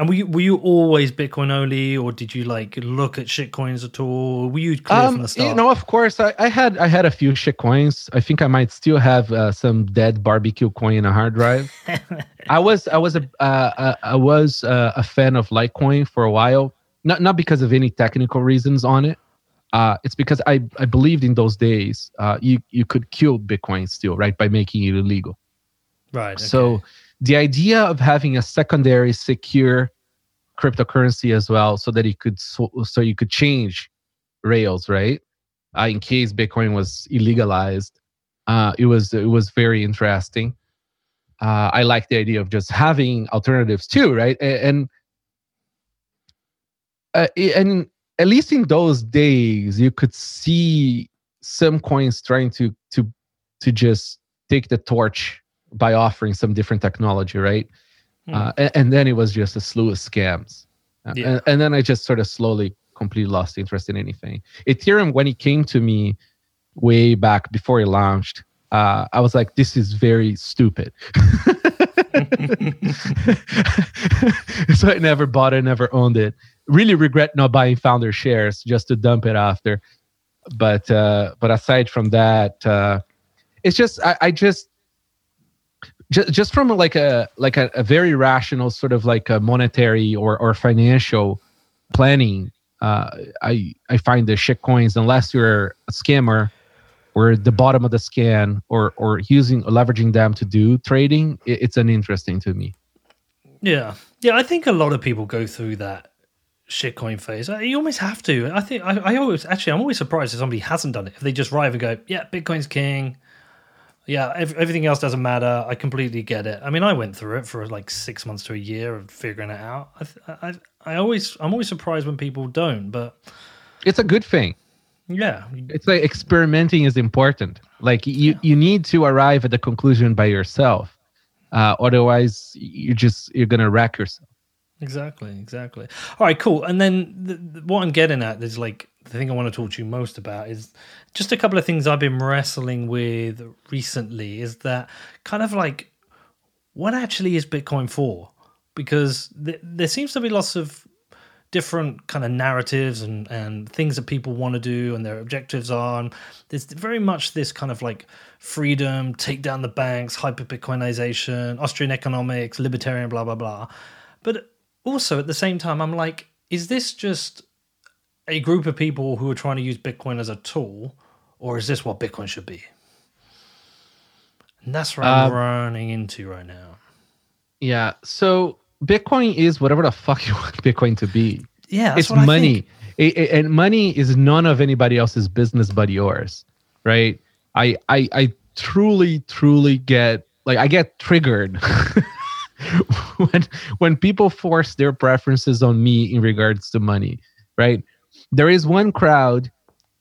and were you, were you always Bitcoin only, or did you like look at shitcoins at all? Were you clear um, from the start? You know, of course, I, I, had I had a few shitcoins. I think I might still have uh, some dead barbecue coin in a hard drive. <laughs> I was I was a uh, uh, I was uh, a fan of Litecoin for a while, not not because of any technical reasons on it. Uh, it's because I, I believed in those days uh, you you could kill Bitcoin still right by making it illegal. Right. Okay. So the idea of having a secondary secure cryptocurrency as well so that you could so, so you could change rails right uh, in case bitcoin was illegalized uh, it was it was very interesting uh, i like the idea of just having alternatives too right and and, uh, and at least in those days you could see some coins trying to to to just take the torch by offering some different technology, right? Mm. Uh, and, and, then it was just a slew of scams. Uh, yeah. And, and, then I just sort of slowly completely lost interest in anything. Ethereum, when it came to me way back before it launched, uh, I was like, this is very stupid. <laughs> <laughs> <laughs> so I never bought it, never owned it. Really regret not buying founder shares just to dump it after. But uh, but aside from that, uh, it's just I, I just just, just from like a like a, a, very rational sort of like a monetary or, or financial planning uh, i i find the shit coins unless you're a scammer or the bottom of the scan or or using or leveraging them to do trading it, it's uninteresting to me yeah yeah i think a lot of people go through that shitcoin phase. Uh, you almost have to. I think I, I, always actually I'm always surprised if somebody hasn't done it. If they just arrive and go, yeah, Bitcoin's king yeah, everything else doesn't matter. I completely get it. I mean, I went through it for like six months to a year of figuring it out. I, I, I always, I'm always surprised when people don't, but it's a good thing. Yeah, it's like experimenting is important. Like you, yeah. you need to arrive at the conclusion by yourself. Uh, otherwise, you just you're gonna wreck yourself. Exactly, exactly. All right, cool. And then the, the, what I'm getting at is like the thing I want to talk to you most about is just a couple of things I've been wrestling with recently. Is that kind of like what actually is Bitcoin for? Because th- there seems to be lots of different kind of narratives and, and things that people want to do and their objectives are. And there's very much this kind of like freedom, take down the banks, hyper Bitcoinization, Austrian economics, libertarian, blah, blah, blah. But also at the same time, I'm like, is this just a group of people who are trying to use Bitcoin as a tool, or is this what Bitcoin should be? And that's what I'm uh, running into right now. Yeah. So Bitcoin is whatever the fuck <laughs> you want Bitcoin to be. Yeah, it's money, it, it, and money is none of anybody else's business but yours, right? I I I truly truly get like I get triggered <laughs> <laughs> when when people force their preferences on me in regards to money, right? There is one crowd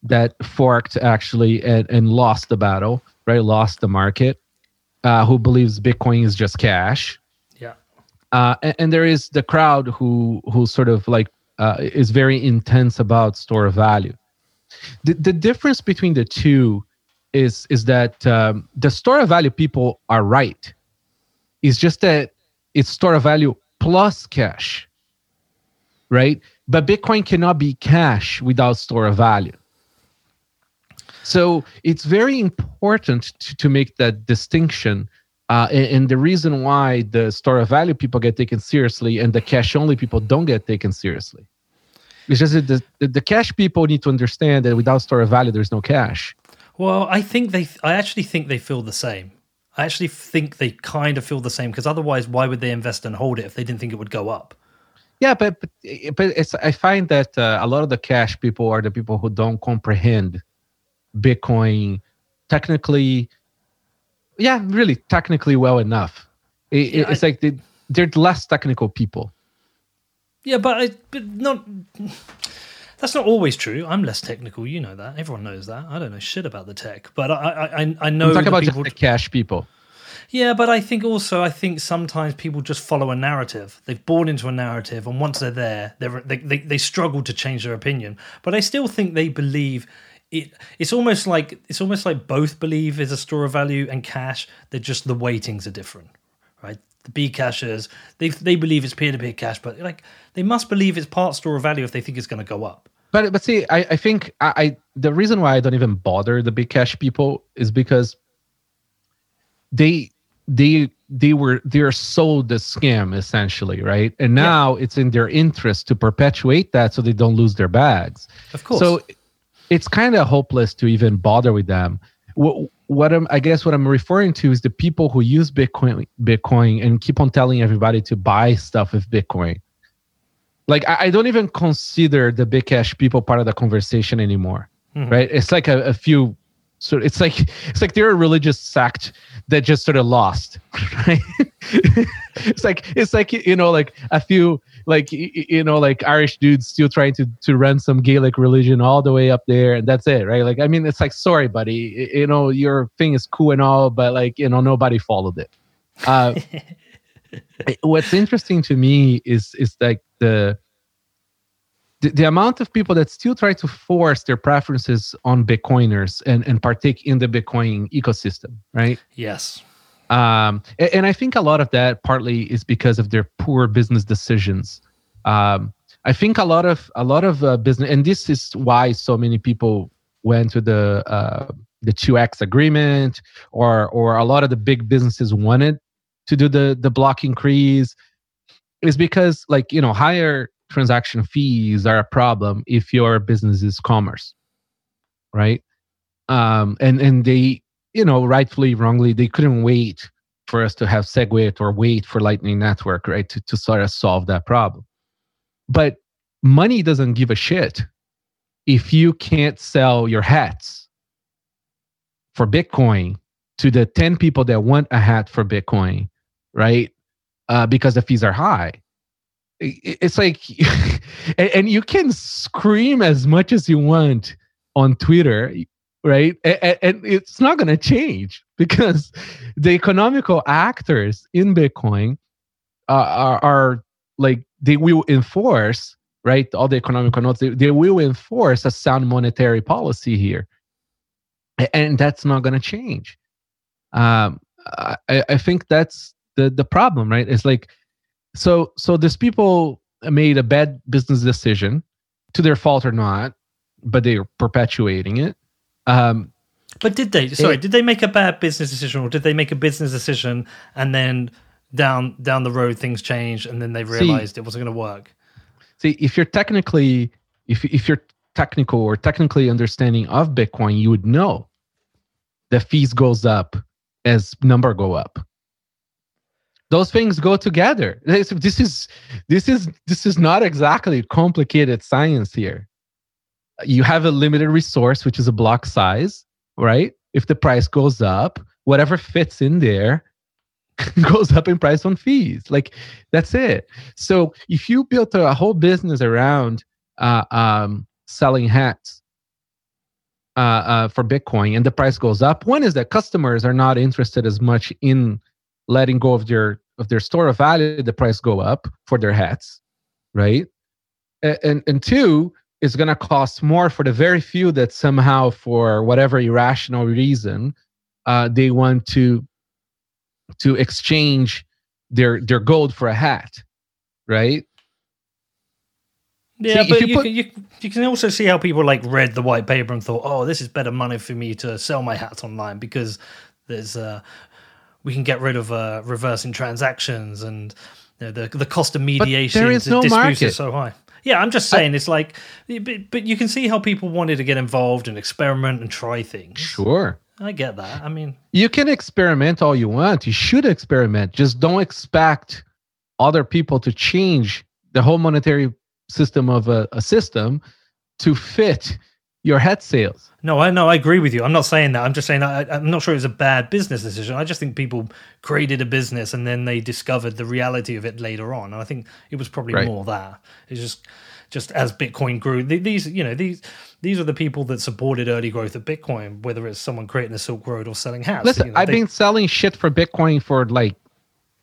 that forked actually and, and lost the battle, right? Lost the market, uh, who believes Bitcoin is just cash. Yeah. Uh, and, and there is the crowd who who sort of like uh, is very intense about store of value. The the difference between the two is is that um, the store of value people are right. It's just that it's store of value plus cash, right? But Bitcoin cannot be cash without store of value. So it's very important to, to make that distinction. Uh, and, and, the reason why the store of value people get taken seriously and the cash only people don't get taken seriously. It's just that the, the, the cash people need to understand that without store of value, there's no cash. Well, I think they, I actually think they feel the same. I actually think they kind of feel the same because otherwise, why would they invest and hold it if they didn't think it would go up? Yeah, but but, but it's I find that uh, a lot of the cash people are the people who don't comprehend Bitcoin technically, yeah, really technically well enough. It, yeah, it's I, like they, they're less technical people. Yeah, but, I, but not. That's not always true. I'm less technical. You know that. Everyone knows that. I don't know shit about the tech, but I I, I know. I'm talking about people, the cash people. Yeah, but I think also I think sometimes people just follow a narrative. They've born into a narrative, and once they're there, they're, they they they struggle to change their opinion. But I still think they believe it it's almost like it's almost like both believe is a store of value and cash. They're just the weightings are different, right? The B cashers they they believe it's peer to peer cash, but like they must believe it's part store of value if they think it's going to go up. But but see, I I think I, I the reason why I don't even bother the Bcash people is because they they they were they're sold the scam essentially right and now yeah. it's in their interest to perpetuate that so they don't lose their bags of course so it's kind of hopeless to even bother with them. What, what I'm, I guess what I'm referring to is the people who use Bitcoin, Bitcoin, and keep on telling everybody to buy stuff with Bitcoin. Like I, I don't even consider the Bcash people part of the conversation anymore, mm-hmm. right? It's like a, a few so it's like it's like they're a religious sect that just sort of lost <laughs> right it's like it's like you know like a few like you know like irish dudes still trying to to run some gaelic religion all the way up there and that's it right like i mean it's like sorry buddy you know your thing is cool and all but like you know nobody followed it uh <laughs> what's interesting to me is is like the the, the amount of people that still try to force their preferences on Bitcoiners and, and partake in the Bitcoin ecosystem, right? Yes. Um, and, and, I think a lot of that partly is because of their poor business decisions. Um, I think a lot of a lot of uh, business, and this is why so many people went to the uh, the two X agreement, or or a lot of the big businesses wanted to do the the block increase, is because like you know higher transaction fees are a problem if your business is commerce right? Um and and they you know rightfully wrongly they couldn't wait for us to have segwit or wait for lightning network right to, to sort of solve that problem. But money doesn't give a shit if you can't sell your hats for bitcoin to the 10 people that want a hat for bitcoin right? Uh, because the fees are high. It's like <laughs> and, you can scream as much as you want on twitter right? And, it's not going to change <laughs> because the economical actors in bitcoin uh, are, are, like they will enforce right all the economical nodes they, they will enforce a sound monetary policy here. And that's not going to change. Um, I, I think that's the the problem right? It's like so so these people made a bad business decision to their fault or not but they're perpetuating it. Um but did they sorry it, did they make a bad business decision or did they make a business decision and then down down the road things changed and then they realized see, it wasn't going to work? see if you're technically if if you're technical or technically understanding of bitcoin you would know the fees goes up as number go up those things go together. This, this is this is this is not exactly complicated science here. You have a limited resource which is a block size right? If the price goes up whatever fits in there <laughs> goes up in price on fees. Like that's it. So if you built a whole business around uh, um, selling hats uh, uh, for Bitcoin and the price goes up. One is that customers are not interested as much in letting go of their of their store of value. The price go up for their hats, right? And and two, it's going to cost more for the very few that somehow, for whatever irrational reason, uh, they want to to exchange their their gold for a hat, right? Yeah, See, but you, you, put, can, you, you can also see how people like read the white paper and thought, "Oh, this is better money for me to sell my hats online because there's uh, we can get rid of uh, reversing transactions and you know, the the cost of mediation But there is no market. is so high." Yeah, I'm just saying I, it's like, but, but you can see how people wanted to get involved and experiment and try things. Sure. I get that. I mean, you can experiment all you want. You should experiment. Just don't expect other people to change the whole monetary system of a, a system to fit your head sales. No, I know. I agree with you. I'm not saying that. I'm just saying I, I'm not sure it was a bad business decision. I just think people created a business and then they discovered the reality of it later on. And I think it was probably right. more that. It's just just as Bitcoin grew. These, you know, these these are the people that supported early growth of Bitcoin, whether it's someone creating a Silk Road or selling hats. Listen, you know, I've they, been selling shit for Bitcoin for like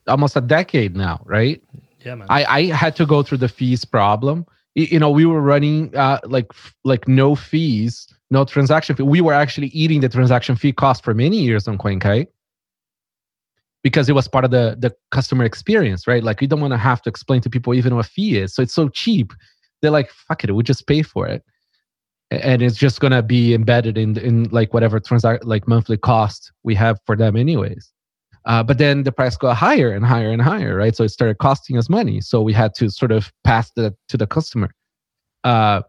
almost a decade now, right? Yeah, man. I, I had to go through the fees problem. You know, we were running uh, like like no fees, no transaction fee. We were actually eating the transaction fee cost for many years on Coinkite because it was part of the the customer experience, right? Like we don't want to have to explain to people even what fee is. So it's so cheap. They're like, fuck it, we just pay for it, and it's just gonna be embedded in in like whatever transact like monthly cost we have for them, anyways. Uh, but then the price got higher and higher and higher, right? So it started costing us money. So we had to sort of pass that to the customer. Uh,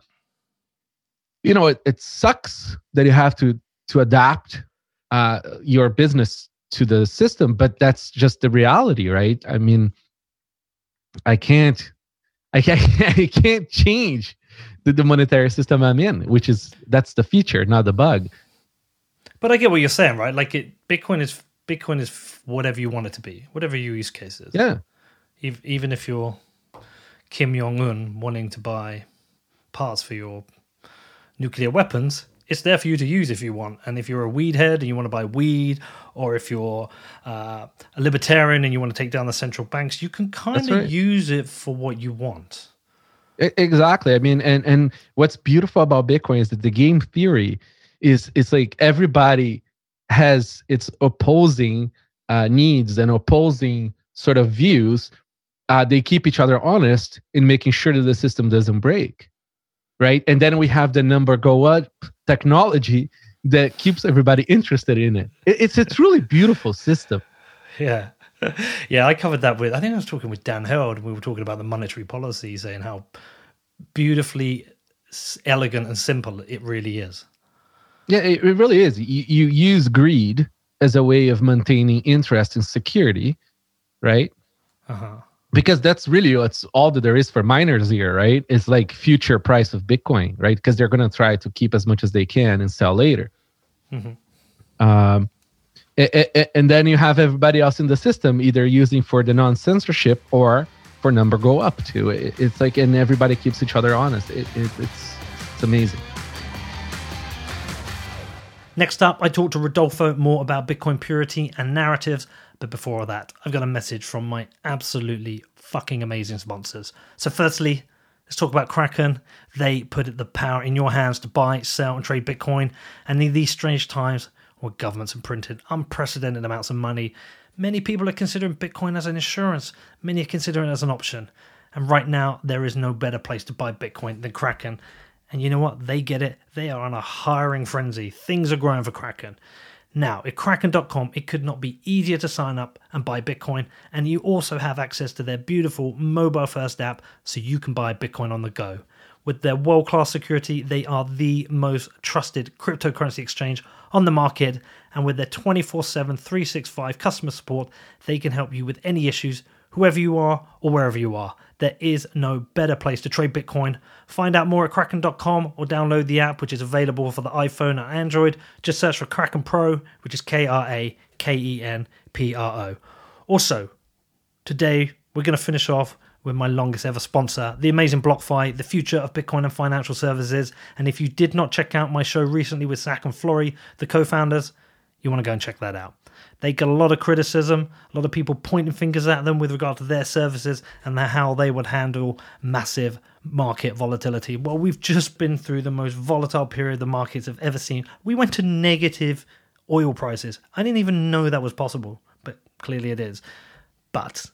you know, it, it sucks that you have to to adapt uh, your business to the system, but that's just the reality, right? I mean, I can't, I can't, <laughs> I can't change the, the monetary system I'm in, which is that's the feature, not the bug. But I get what you're saying, right? Like it, Bitcoin is Bitcoin is whatever you want it to be, whatever your use case is. Yeah. Even if you're Kim Jong Un wanting to buy parts for your nuclear weapons, it's there for you to use if you want. And if you're a weed head and you want to buy weed, or if you're uh, a libertarian and you want to take down the central banks, you can kind of right. use it for what you want. Exactly. I mean, and and what's beautiful about Bitcoin is that the game theory is it's like everybody has its opposing uh, needs and opposing sort of views, uh, they keep each other honest in making sure that the system doesn't break, right? And then we have the number go up technology that keeps everybody interested in it. It's a truly beautiful system. <laughs> Yeah. <laughs> Yeah, I covered that with, I think I was talking with Dan Held, and we were talking about the monetary policy, saying how beautifully elegant and simple it really is. Yeah, it, it really is. You, you use greed as a way of maintaining interest in security, right? Uh-huh. Because that's really what's all that there is for miners here, right? It's like future price of Bitcoin, right? Because they're going to try to keep as much as they can and sell later. Mm-hmm. Um, and then you have everybody else in the system either using for the non censorship or for number go up too. It's like, and everybody keeps each other honest. It, it, it's it's amazing. Next up, I talked to Rodolfo more about Bitcoin purity and narratives. But before that, I've got a message from my absolutely fucking amazing sponsors. So, firstly, let's talk about Kraken. They put the power in your hands to buy, sell, and trade Bitcoin. And in these strange times where governments have printed unprecedented amounts of money, many people are considering Bitcoin as an insurance. Many are considering it as an option. And right now, there is no better place to buy Bitcoin than Kraken. And you know what? They get it. They are on a hiring frenzy. Things are growing for Kraken. Now, at Kraken.com, it could not be easier to sign up and buy Bitcoin. And you also have access to their beautiful mobile first app so you can buy Bitcoin on the go. With their world class security, they are the most trusted cryptocurrency exchange on the market. And with their 24 7, 365 customer support, they can help you with any issues, whoever you are or wherever you are. There is no better place to trade Bitcoin. Find out more at kraken.com or download the app, which is available for the iPhone and Android. Just search for Kraken Pro, which is K R A K E N P R O. Also, today we're going to finish off with my longest ever sponsor, the amazing BlockFi, the future of Bitcoin and financial services. And if you did not check out my show recently with Zach and Flori, the co founders, you want to go and check that out. They get a lot of criticism, a lot of people pointing fingers at them with regard to their services and how they would handle massive market volatility. Well, we've just been through the most volatile period the markets have ever seen. We went to negative oil prices. I didn't even know that was possible, but clearly it is. But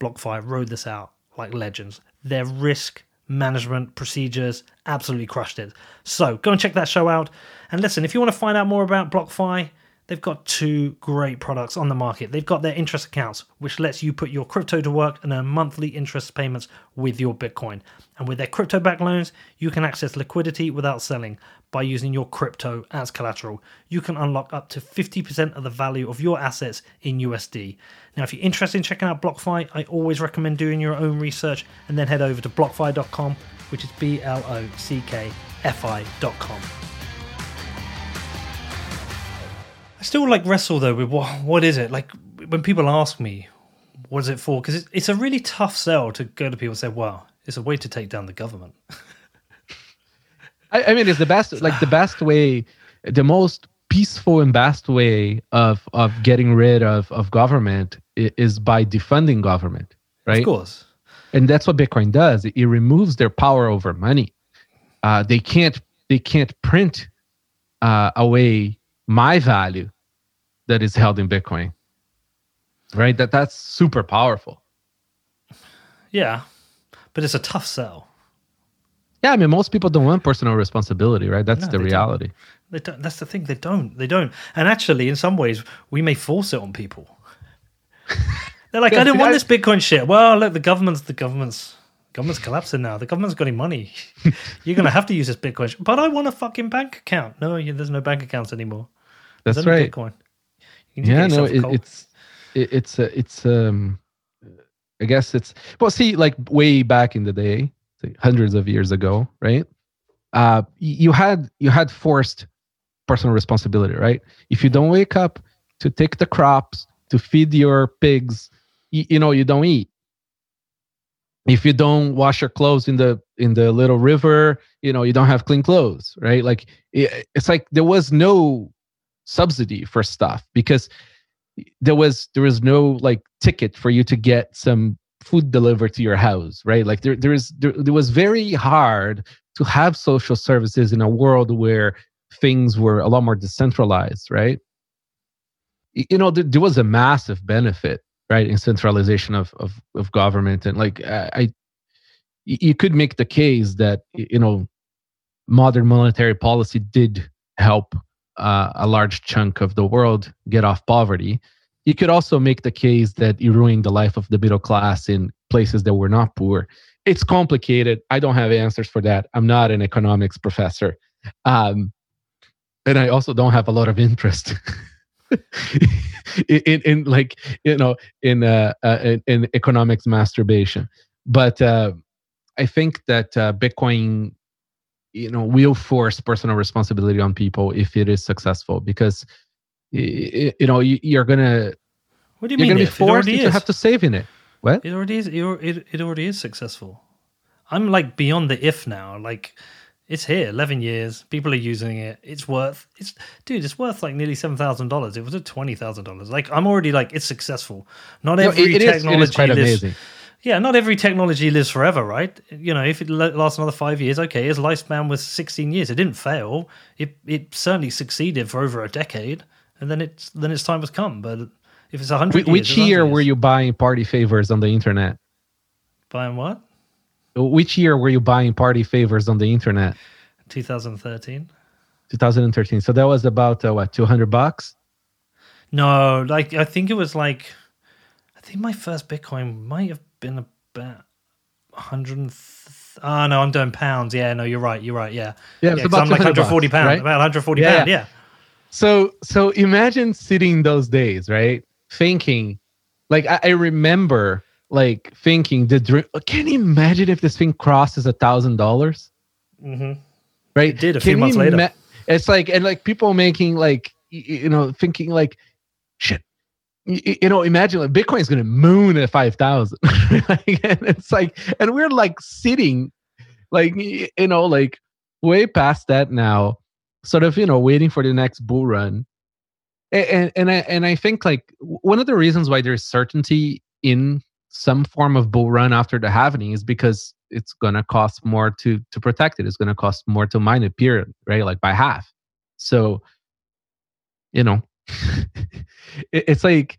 BlockFi rode this out like legends. Their risk management procedures absolutely crushed it. So go and check that show out. And listen, if you want to find out more about BlockFi, they've got two great products on the market. They've got their interest accounts, which lets you put your crypto to work and earn monthly interest payments with your Bitcoin. And with their crypto backed loans, you can access liquidity without selling by using your crypto as collateral. You can unlock up to 50% of the value of your assets in USD. Now, if you're interested in checking out BlockFi, I always recommend doing your own research and then head over to blockfi.com, which is B L O C K F I.com. I still like wrestle though with what what is it? Like when people ask me what is it for? Because it's, it's a really tough sell to go to people and say well it's a way to take down the government. <laughs> I, I mean it's the best like the best way the most peaceful and best way of of getting rid of of government is by defunding government right? Of course. And that's what bitcoin does. It, it removes their power over money. Uh, they can't they can't print uh, away my value that is held in Bitcoin. Right? That that's super powerful. Yeah. But it's a tough sell. Yeah, I mean most people don't want personal responsibility, right? That's no, the they reality. Don't. They don't. That's the thing. They don't. They don't. And actually, in some ways, we may force it on people. <laughs> They're like, I don't want this Bitcoin shit. Well, look, the government's the government's government's collapsing now. The government's got any money. <laughs> You're gonna have to use this Bitcoin. But I want a fucking bank account. No, there's no bank accounts anymore. That's right. Bitcoin. Yeah, no, it, it's it, it's uh, it's um, I guess it's well, see, like way back in the day, hundreds of years ago, right? Uh, you had you had forced personal responsibility, right? If you don't wake up to take the crops to feed your pigs, you, you know you don't eat. If you don't wash your clothes in the in the little river, you know you don't have clean clothes, right? Like it, it's like there was no subsidy for stuff because there was there was no like ticket for you to get some food delivered to your house right? Like there there is there, was very hard to have social services in a world where things were a lot more decentralized right? You know there, there was a massive benefit right in centralization of of, of government and like I, I you could make the case that you know modern monetary policy did help uh, a large chunk of the world get off poverty. You could also make the case that it ruined the life of the middle class in places that were not poor. It's complicated. I don't have answers for that. I'm not an economics professor. Um, and I also don't have a lot of interest in, <laughs> in, in, like you know in uh, uh in, in, economics masturbation but uh i think that uh, bitcoin you know will force personal responsibility on people if it is successful because you know you're gonna what do you you're mean? gonna be forced to have to save in it. What? It already is it, it already is successful. I'm like beyond the if now. Like it's here 11 years people are using it. It's worth it's dude it's worth like nearly $7000 it was at $20000 like i'm already like it's successful. Not every no, it, it technology is, it is quite amazing yeah, not every technology lives forever, right? You know, if it lasts another five years, okay, his lifespan was 16 years. It didn't fail. It it certainly succeeded for over a decade, and then it's then its time has come. But if it's 100 Which years, year were you buying party favors on the internet? Buying what? Which year were you buying party favors on the internet? 2013. 2013. So that was about uh, what 200 bucks? No, like I think it was like I think my first Bitcoin might have been about 100. Oh no, I'm doing pounds. Yeah, no, you're right. You're right. Yeah, yeah. yeah I'm like 140 pounds. Right? About 140 yeah, pounds. Yeah. So so imagine sitting those days, right? Thinking, like I, I remember like thinking the dream. Can you imagine if this thing crosses a thousand dollars? Mm-hmm. Right. It did a Can few months later. Ma- it's like and like people making like you know thinking like shit you, you know, imagine like Bitcoin is going to moon at 5,000. like, <laughs> and it's like, and we're like sitting like, you know, like way past that now, sort of, you know, waiting for the next bull run. And, and I and I think like one of the reasons why there's certainty in some form of bull run after the halving is because it's gonna cost more to to protect it. It's gonna cost more to mine it, period, right? Like by half. So, you know, <laughs> it's like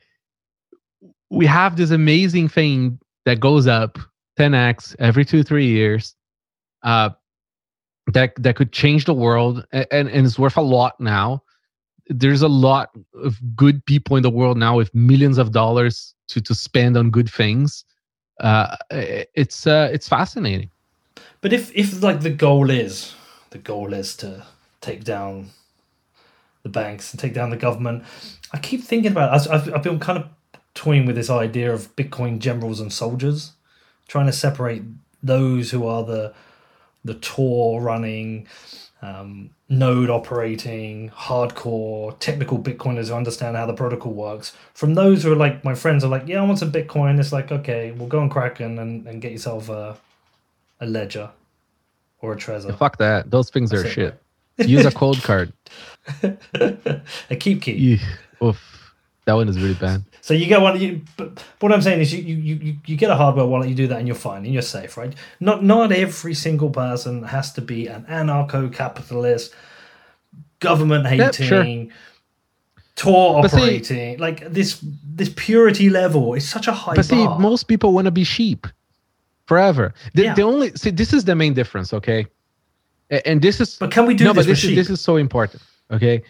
we have this amazing thing that goes up 10x every two three years uh, that that could change the world and, and, it's worth a lot now. There's a lot of good people in the world now with millions of dollars to to spend on good things. Uh, it's uh, it's fascinating. But if if like the goal is the goal is to take down the banks and take down the government i keep thinking about it. I've, I've been kind of toying with this idea of bitcoin generals and soldiers trying to separate those who are the the Tor running, um, node operating, hardcore technical Bitcoiners who understand how the protocol works. From those who are like my friends are like, yeah, I want some Bitcoin. It's like, okay, we'll go on Kraken and, and get yourself a, a Ledger or a Trezor. Yeah, fuck that. Those things That's are it, shit. Use a Coldcard. <laughs> a KeepKey. Yeah. Oof. That one is really bad. So you get one. You, but what I'm saying is, you, you you you get a hardware wallet. You do that, and you're fine, and you're safe, right? Not not every single person has to be an anarcho-capitalist, government hating, yep, sure. Tor operating. See, like this this purity level is such a high. But bar. see, most people want to be sheep forever. The, yeah. the only see this is the main difference, okay? And this is. But can we do no? but this is this is so important, okay?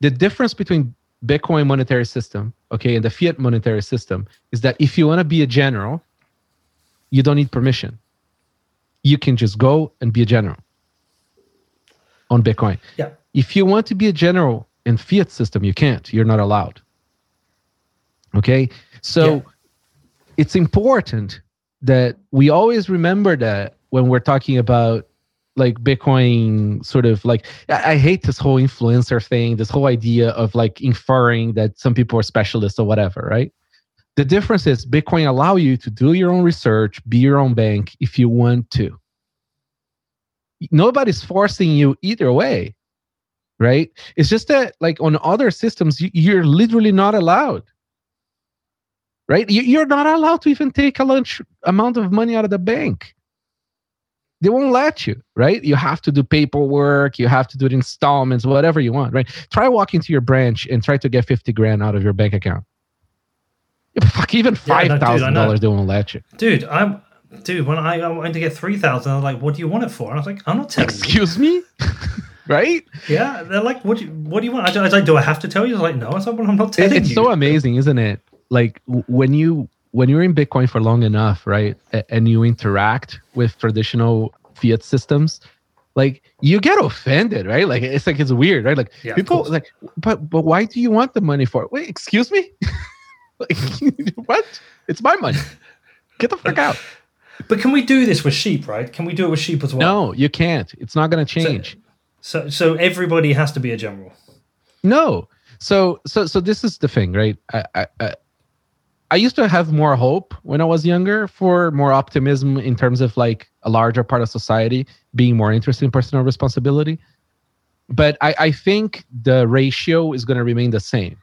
The difference between Bitcoin monetary system, okay, and the fiat monetary system is that if you want to be a general, you don't need permission. You can just go and be a general on Bitcoin. Yeah. If you want to be a general in fiat system, you can't. You're not allowed. Okay? So yeah. it's important that we always remember that when we're talking about like Bitcoin sort of like I, hate this whole influencer thing, this whole idea of like inferring that some people are specialists or whatever, right? The difference is Bitcoin allow you to do your own research, be your own bank if you want to. Nobody's forcing you either way, right? It's just that like on other systems, you, you're literally not allowed. Right? You're not allowed to even take a lunch amount of money out of the bank they won't let you, right? You have to do paperwork, you have to do installments, whatever you want, right? Try walking to your branch and try to get 50 grand out of your bank account. Fuck, even $5,000 yeah, no, they won't let you. Dude, I'm dude, when I, I went to get 3000 I was like, what do you want it for? And I was like, I'm not telling Excuse you. me? <laughs> right? Yeah, they're like, what do you, what do you want? I was like, do I have to tell you? I was like, no, I was like, well, I'm not telling it's you. so amazing, isn't it? Like when you when you're in Bitcoin for long enough, right, and you interact with traditional fiat systems, like you get offended, right? Like it's like it's weird, right? Like yeah, people like, but but why do you want the money for? It? Wait, excuse me, <laughs> like <laughs> what? It's my money. Get the fuck out. But can we do this with sheep, right? Can we do it with sheep as well? No, you can't. It's not going to change. So, so, so everybody has to be a general. No. So, so, so this is the thing, right? I, I, I used to have more hope when I was younger for more optimism in terms of like a larger part of society being more interested in personal responsibility. But I, I think the ratio is going to remain the same,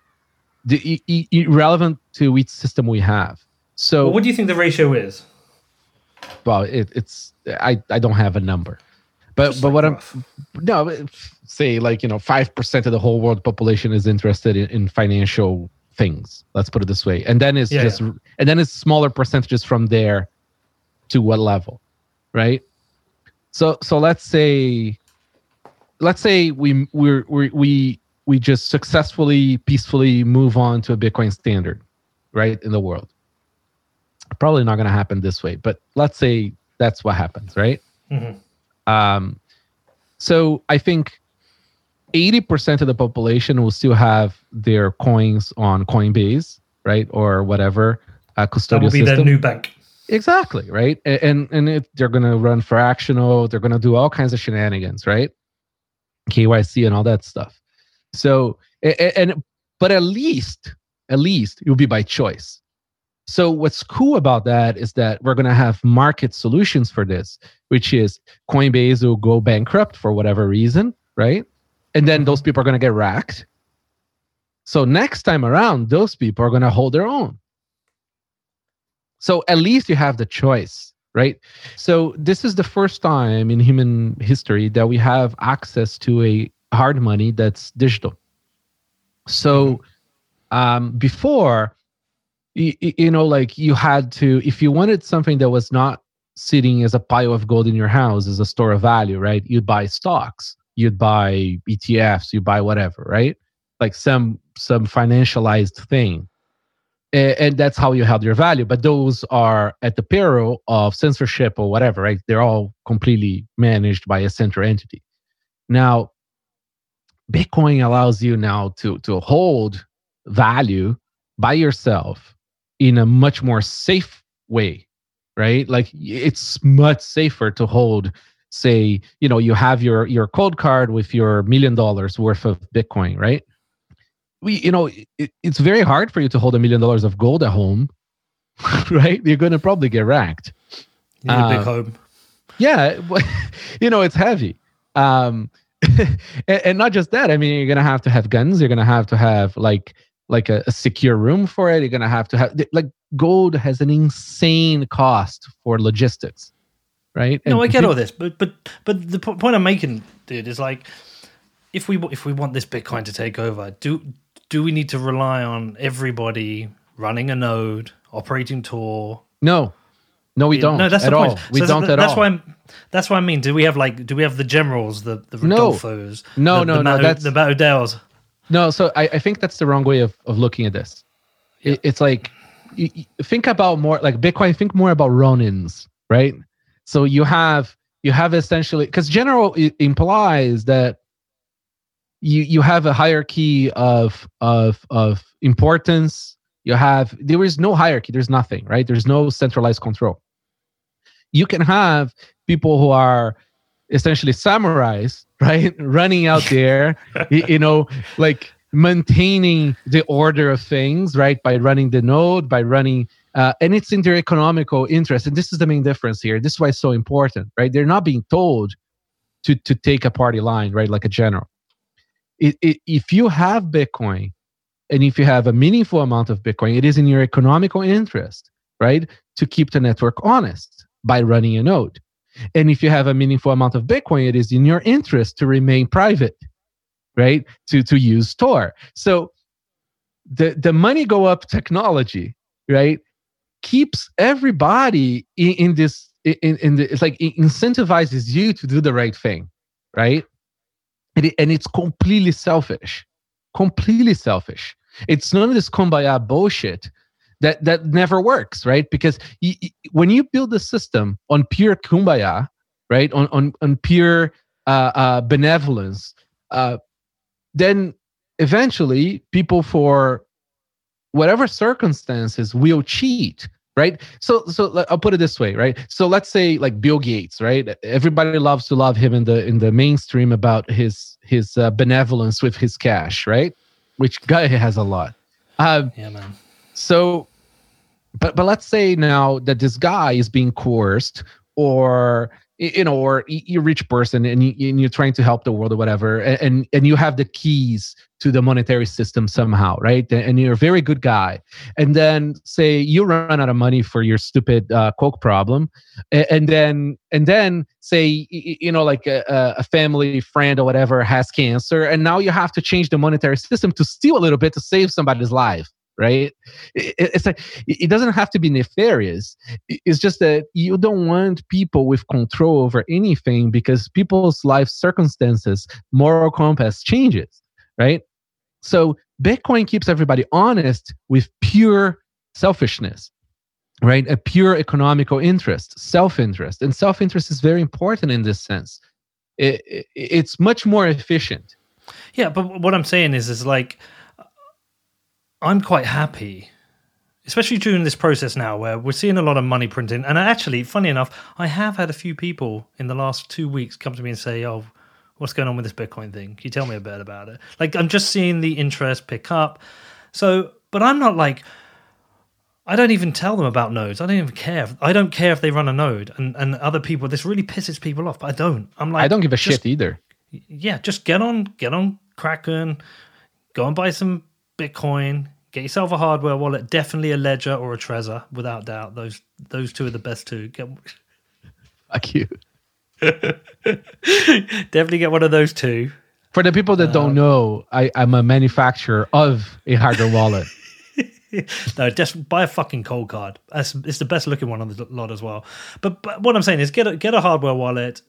the, irrelevant to which system we have. So, well, what do you think the ratio is? Well, it, it's I, I don't have a number, but Just but like what rough. I'm no say like you know five percent of the whole world population is interested in, in financial things. Let's put it this way. And then it's yeah, just yeah. and then it's smaller percentages from there to what level right? So so let's say let's say we we're, we we we just successfully peacefully move on to a bitcoin standard right in the world. Probably not going to happen this way but let's say that's what happens right? Mm-hmm. um so i think 80% of the population will still have their coins on Coinbase, right? Or whatever uh, custodial that will be system. new bank. Exactly, right? And and it, they're going to run fractional, they're going to do all kinds of shenanigans, right? KYC and all that stuff. So and but at least at least it will be by choice. So what's cool about that is that we're going to have market solutions for this, which is Coinbase will go bankrupt for whatever reason, right? And then those people are going to get racked. So next time around, those people are going to hold their own. So at least you have the choice, right? So this is the first time in human history that we have access to a hard money that's digital. So um, before, you, you know, like you had to, if you wanted something that was not sitting as a pile of gold in your house as a store of value, right? You'd buy stocks, you'd buy ETFs, you buy whatever, right? Like some some financialized thing. And that's how you held your value. But those are at the peril of censorship or whatever, right? They're all completely managed by a central entity. Now, Bitcoin allows you now to to hold value by yourself in a much more safe way, right? Like it's much safer to hold say, you know, you have your your Coldcard with your million dollars worth of Bitcoin, right? We, you know, it, it's very hard for you to hold a million dollars of gold at home, <laughs> right? You're going to probably get racked. Uh, a big home. Yeah, <laughs> you know, it's heavy. Um, <laughs> and, and, not just that. I mean, you're gonna have to have guns. You're gonna have to have like like a, a secure room for it. You're gonna have to have like gold has an insane cost for logistics, right? No, and I get all this, but but but the point I'm making, dude, is like if we if we want this Bitcoin to take over, do do we need to rely on everybody running a node, operating Tor? No, no, we don't. No, that's at the point. all. We so don't at that's all. Why I'm, that's what I mean. Do we have like? Do we have the generals, the the Rodolfos? No, the, no, the no. Mato, that's the Baudels. No, so I, I think that's the wrong way of, of looking at this. It, it's like you, you think about more like Bitcoin. Think more about Ronins, right? So you have you have essentially because general implies that you you have a hierarchy of of of importance. You have there is no hierarchy. There's nothing right? There's no centralized control. You can have people who are essentially samurais <laughs> right? Running out there you, you know like maintaining the order of things right? By running the node by running uh, and it's in their economical interest and this is the main difference here this is why it's so important right they're not being told to to take a party line right like a general it, it, if you have bitcoin and if you have a meaningful amount of Bitcoin, it is in your economical interest, right, to keep the network honest by running a node. And if you have a meaningful amount of Bitcoin, it is in your interest to remain private, right, to, to use Tor. So the, the money go up technology, right, keeps everybody in, in this, in, in the, it's like it incentivizes you to do the right thing, right? And, it, and it's completely selfish, completely selfish it's none of this kumbaya bullshit that that never works, right? Because when you build a system on pure kumbaya, right, on on on pure uh, uh, benevolence, uh, then eventually people for whatever circumstances will cheat right so so i'll put it this way right so let's say like bill gates right everybody loves to love him in the in the mainstream about his his uh, benevolence with his cash right which guy has a lot. Um, yeah, man. So, but but let's say now that this guy is being coerced, or you know, or you're rich person and, you, you're trying to help the world or whatever, and and you have the keys to the monetary system somehow, right? And you're a very good guy, and then say you run out of money for your stupid uh, coke problem, and then and then say you know like a, a family friend or whatever has cancer, and now you have to change the monetary system to steal a little bit to save somebody's life right? It's like it doesn't have to be nefarious. It's just that you don't want people with control over anything because people's life circumstances moral compass changes right? So bitcoin keeps everybody honest with pure selfishness right? A pure economical interest self-interest and self-interest is very important in this sense. It, it, it's much more efficient. Yeah but what i'm saying is is like I'm quite happy, especially during this process now where we're seeing a lot of money printing. And actually, funny enough, I have had a few people in the last two weeks come to me and say, "Oh, what's going on with this Bitcoin thing? Can you tell me a bit about it?" Like I'm just seeing the interest pick up. So but I'm not like I don't even tell them about nodes. I don't even care. I don't care if they run a node and, and other people. This really pisses people off, but I don't. I'm like I don't give a just- shit either. Yeah, just get on get on Kraken, go and buy some Bitcoin, get yourself a hardware wallet, definitely a Ledger or a Trezor, without doubt. Those those two are the best two. Get, <laughs> Fuck you. <laughs> definitely get one of those two. For the people that Uh, don't know, I, I'm a manufacturer of a hardware wallet. <laughs> no, just buy a fucking Coldcard. That's, it's the best looking one on the lot as well. But, but what I'm saying is get a, get a hardware wallet.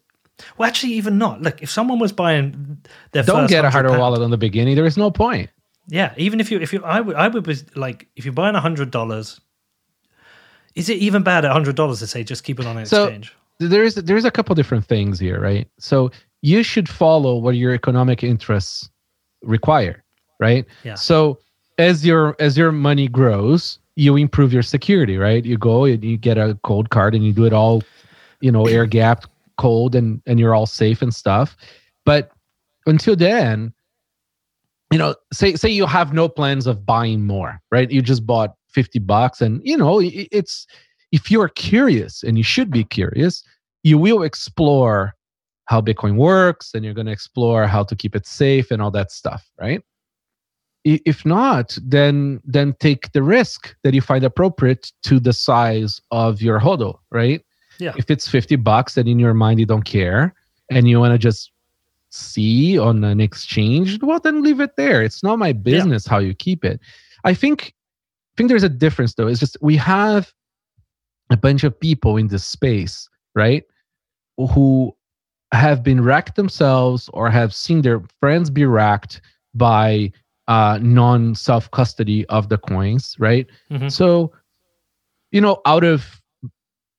Well, actually, even not. Look, if someone was buying their Don't get a hardware pound- wallet on the beginning. There is no point. Yeah, even if you if you I would I would was like if you're buying a hundred dollars, is it even bad at hundred dollars to say just keep it on an So- exchange? There's there's a couple different things here, right? So you should follow what your economic interests require, right? Yeah. So as your as your money grows, you improve your security, right? You go and you get a Coldcard and you do it all, you know, air gapped, cold, and and you're all safe and stuff. But until then, you know, say say you have no plans of buying more, right? You just bought 50 bucks and you know, it's if you're curious and you should be curious, you will explore how Bitcoin works and you're going to explore how to keep it safe and all that stuff, right? If not, then then take the risk that you find appropriate to the size of your hodl, right? Yeah. If it's 50 bucks and in your mind you don't care and you want to just see on an exchange, well then leave it there. It's not my business how you keep it. I think I think there's a difference though. It's just we have a bunch of people in this space, right? Who have been racked themselves or have seen their friends be racked by uh, non self custody of the coins, right? Mhm. So, you know, out of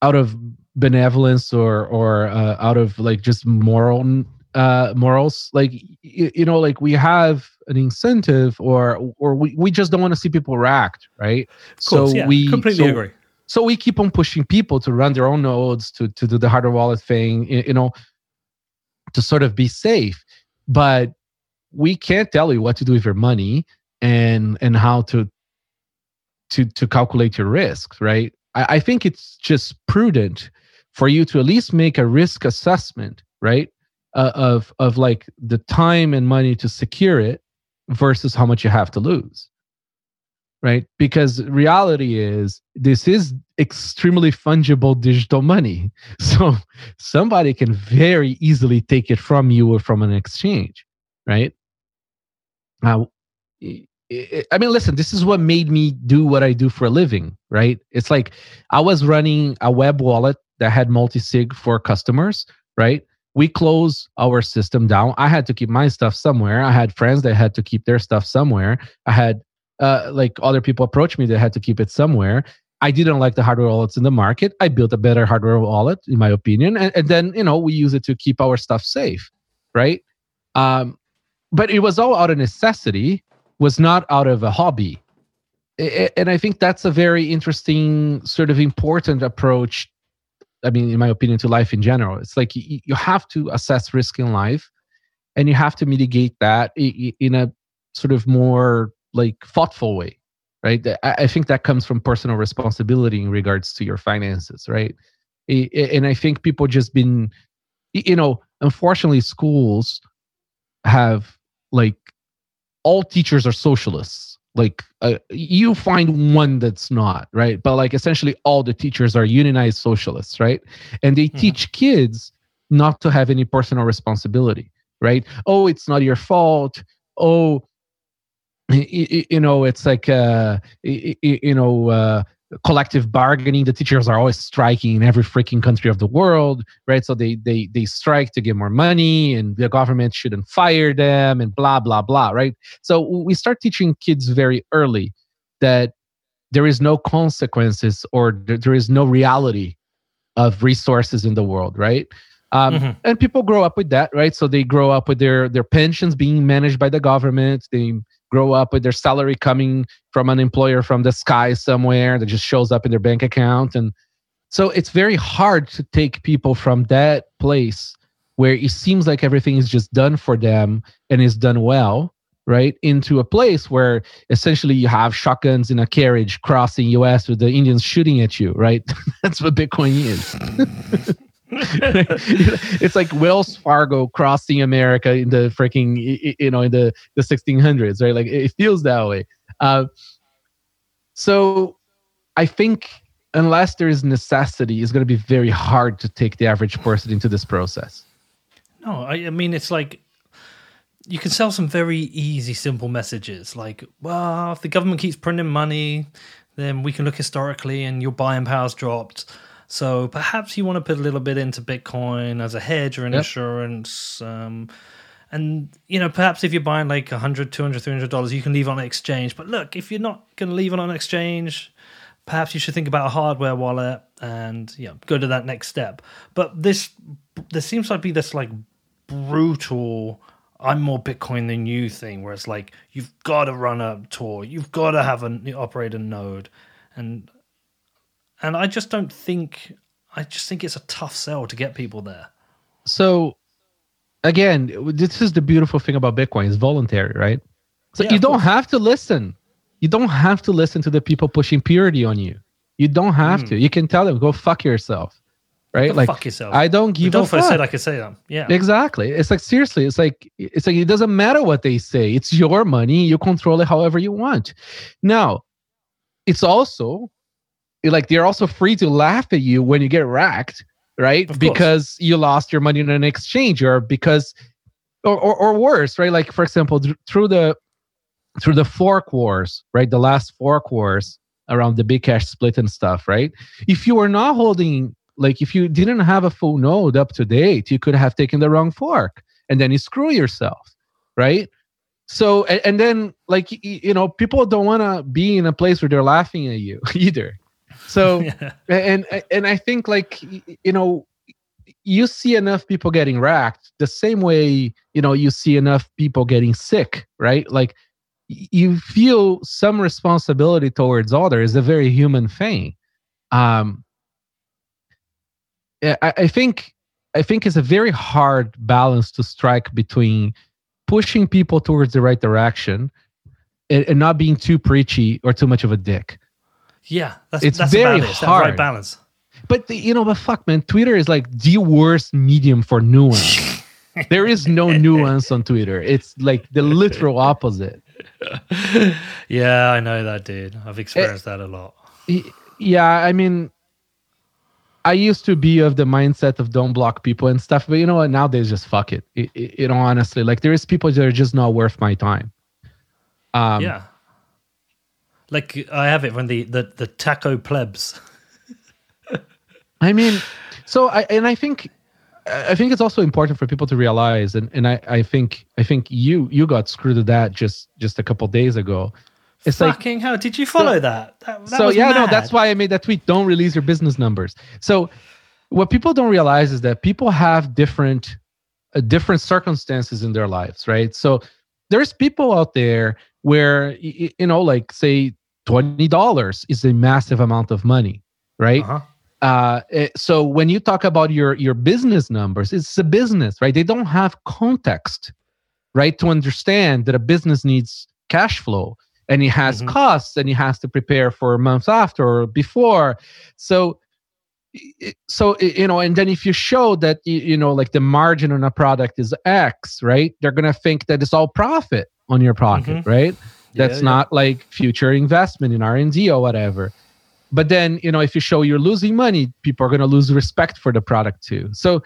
out of benevolence or or uh, out of like just moral uh morals like y- you know like we have an incentive or or we, we just don't want to see people react, right? Course, yeah, we completely so- agree. so we keep on pushing people to run their own nodes to to do the hardware wallet thing y- you know to sort of be safe. But we can't tell you what to do with your money and and how to to to calculate your risks right? I, I think it's just prudent for you to at least make a risk assessment right uh, of of like the time and money to secure it versus how much you have to lose right because reality is this is extremely fungible digital money <laughs> so somebody can very easily take it from you or from an exchange right now i mean, listen, this is what made me do what I do for a living, right? It's like I was running a web wallet that had multi sig for customers, right? We close our system down. I had to keep my stuff somewhere. I had friends that had to keep their stuff somewhere. I had uh, like other people approach me that had to keep it somewhere. I didn't like the hardware wallets in the market. I built a better hardware wallet, in my opinion, and, and then you know we use it to keep our stuff safe, right? Um, but it was all out of necessity, was not out of a hobby, and I think that's a very interesting, sort of important approach. I mean, in my opinion, to life in general, it's like you, you have to assess risk in life, and you have to mitigate that in a sort of more like thoughtful way right? I, think that comes from personal responsibility in regards to your finances right? And i think people just been you know unfortunately schools have like all teachers are socialists like uh, you find one that's not right? But like essentially all the teachers are unionized socialists right? And they Mhm. teach kids not to have any personal responsibility right? Oh it's not your fault. Oh y- y- you know it's like uh y- y- you know uh collective bargaining the teachers are always striking in every freaking country of the world right? So they they they strike to get more money and the government shouldn't fire them and blah blah blah right? So we start teaching kids very early that there is no consequences or there there is no reality of resources in the world right? Um, Mhm. and people grow up with that right? So they grow up with their their pensions being managed by the government they grow up with their salary coming from an employer from the sky somewhere that just shows up in their bank account. And so it's very hard to take people from that place where it seems like everything is just done for them and is done well right into a place where essentially you have shotguns in a carriage crossing us with the indians shooting at you right? <laughs> That's what bitcoin is <laughs> <laughs> it's like wells fargo crossing america in the freaking you know in the the 1600s right? Like it feels that way. Uh, so i think unless there is necessity it's going to be very hard to take the average person into this process. No I, I mean it's like you can sell some very easy, simple messages like, well, if the government keeps printing money, then we can look historically and your buying power's dropped. So perhaps you want to put a little bit into Bitcoin as a hedge or an yep. insurance. Um, and, you know, perhaps if you're buying like 100 200 $300, you can leave on an exchange. But look, if you're not going to leave it on an exchange, perhaps you should think about a hardware wallet and, yeah, go to that next step. But this, there seems to be this like brutal I'm more Bitcoin than you thing, where it's like you've got to run a Tor, you've got to have an operate a node, and and I just don't think I just think it's a tough sell to get people there. So again, this is the beautiful thing about Bitcoin; it's voluntary, right? So yeah, you don't have to listen. You don't have to listen to the people pushing purity on you. You don't have mm. to. You can tell them, "Go fuck yourself." right? Like fuck yourself. I don't give a fuck. said I could say them. Yeah. Exactly. It's like seriously, it's like it's like it doesn't matter what they say. It's your money. You control it however you want. Now, it's also like they're also free to laugh at you when you get racked, right? Because you lost your money in an exchange or because or, or, or worse, right? Like for example, th- through the through the fork wars, right? The last fork wars around the Bcash split and stuff, right? If you were not holding like if you didn't have a full node up to date you could have taken the wrong fork and then you screw yourself right so and, and then like you know people don't want to be in a place where they're laughing at you <laughs> either so <laughs> yeah. and and i think like you know you see enough people getting racked the same way you know you see enough people getting sick right like you feel some responsibility towards others a very human thing um I, I think I think it's a very hard balance to strike between pushing people towards the right direction and, and not being too preachy or too much of a dick. Yeah, that's, it's that's very hard. That's right balance. But the, you know, but fuck, man, Twitter is like the worst medium for nuance. <laughs> there is no nuance on Twitter. It's like the literal opposite. <laughs> yeah, I know that, dude. I've experienced it, that a lot. Yeah, I mean, I used to be of the mindset of don't block people and stuff, but you know what? Nowadays, just fuck it. it, it you know, honestly, like there is people that are just not worth my time. Um, yeah. Like I have it from the the the taco plebs. <laughs> I mean, so I and I think I think it's also important for people to realize, and, and I, I think I think you you got screwed with that just just a couple days ago. It's Fucking like, hell! Did you follow so, that? that, that so yeah, mad. no, that's why I made that tweet. Don't release your business numbers. So what people don't realize is that people have different uh, different circumstances in their lives, right? So there's people out there where you know, like say twenty dollars is a massive amount of money, right? Uh-huh. Uh, eh, so when you talk about your your business numbers, it's a business, right? They don't have context, right, to understand that a business needs cash flow and it has mm-hmm. costs and it has to prepare for months after or before so so you know and then if you show that you know like the margin on a product is x right they're going to think that it's all profit on your pocket mm-hmm. right that's yeah, not yeah. like future investment in r&d or whatever but then you know if you show you're losing money people are going to lose respect for the product too so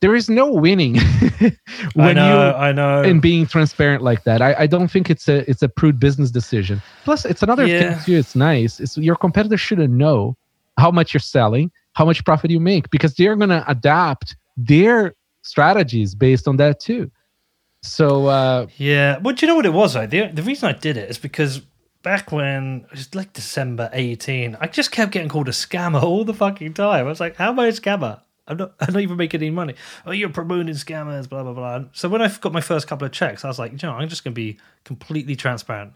there is no winning <laughs> when I know, you I know in being transparent like that. I, I don't think it's a it's a prude business decision. Plus, it's another yeah. thing too. It's nice. It's your competitors shouldn't know how much you're selling, how much profit you make, because they're gonna adapt their strategies based on that too. So uh, yeah, well, do you know what it was? Right? The the reason I did it is because back when it was like December 18, I just kept getting called a scammer <laughs> all the fucking time. I was like, how am I a scammer? I'm not, I'm not even making any money. Oh, you're promoting scammers, blah, blah, blah. So when I got my first couple of checks, I was like, you know, I'm just to be completely transparent.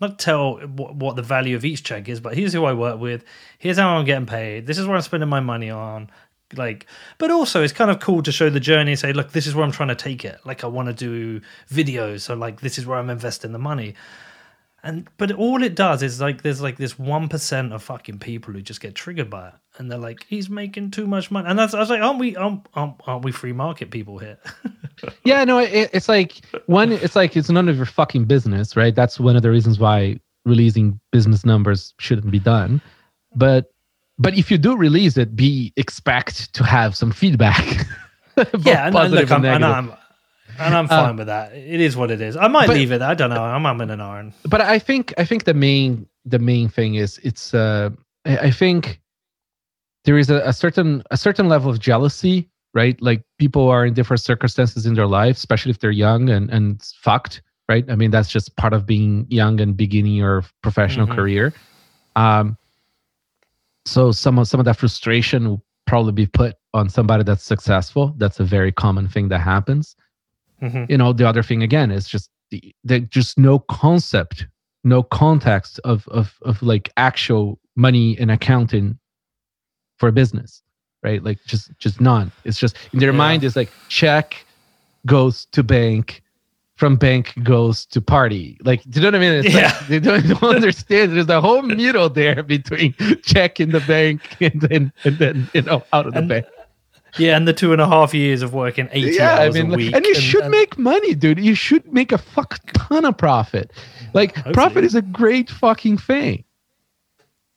Not tell what, what the value of each check is, but here's who I work with. Here's how I'm getting paid. This is what I'm spending my money on. Like but also it's kind of cool to show the journey and say look this is where i'm trying to take it like i want to do videos so like this is where i'm investing the money and but all it does is like there's like this one percent of fucking people who just get triggered by it, and they're like, he's making too much money. And that's, I was like, aren't we aren't, aren't we free market people here? <laughs> yeah, no, it, it's like one, it's like it's none of your fucking business, right? That's one of the reasons why releasing business numbers shouldn't be done. But but if you do release it, be expect to have some feedback. <laughs> yeah, and, look, I'm, and I'm and I'm uh, fine with that. It is what it is. I might but, leave it. I don't know. I'm I'm in an iron. But I think I think the main the main thing is it's uh I think there is a, a certain a certain level of jealousy, right? Like people are in different circumstances in their life, especially if they're young and and fucked, right? I mean that's just part of being young and beginning your professional mm-hmm. career. Um, so some of some of that frustration will probably be put on somebody that's successful. That's a very common thing that happens. Mm-hmm. You know, the other thing again is just the, the just no concept, no context of of of like actual money and accounting for a business, right? Like just just none. It's just in their yeah. mind is like check goes to bank from bank goes to party. Like, do you know what I mean? It's yeah. Like they don't, don't understand. There's a whole middle there between check in the bank and then and then you know out of the bank. Yeah, and the two and a half years of working 80 yeah, hours I mean, a week. And you and, should and, make money, dude. You should make a fuck ton of profit. Like, hopefully. profit is a great fucking thing.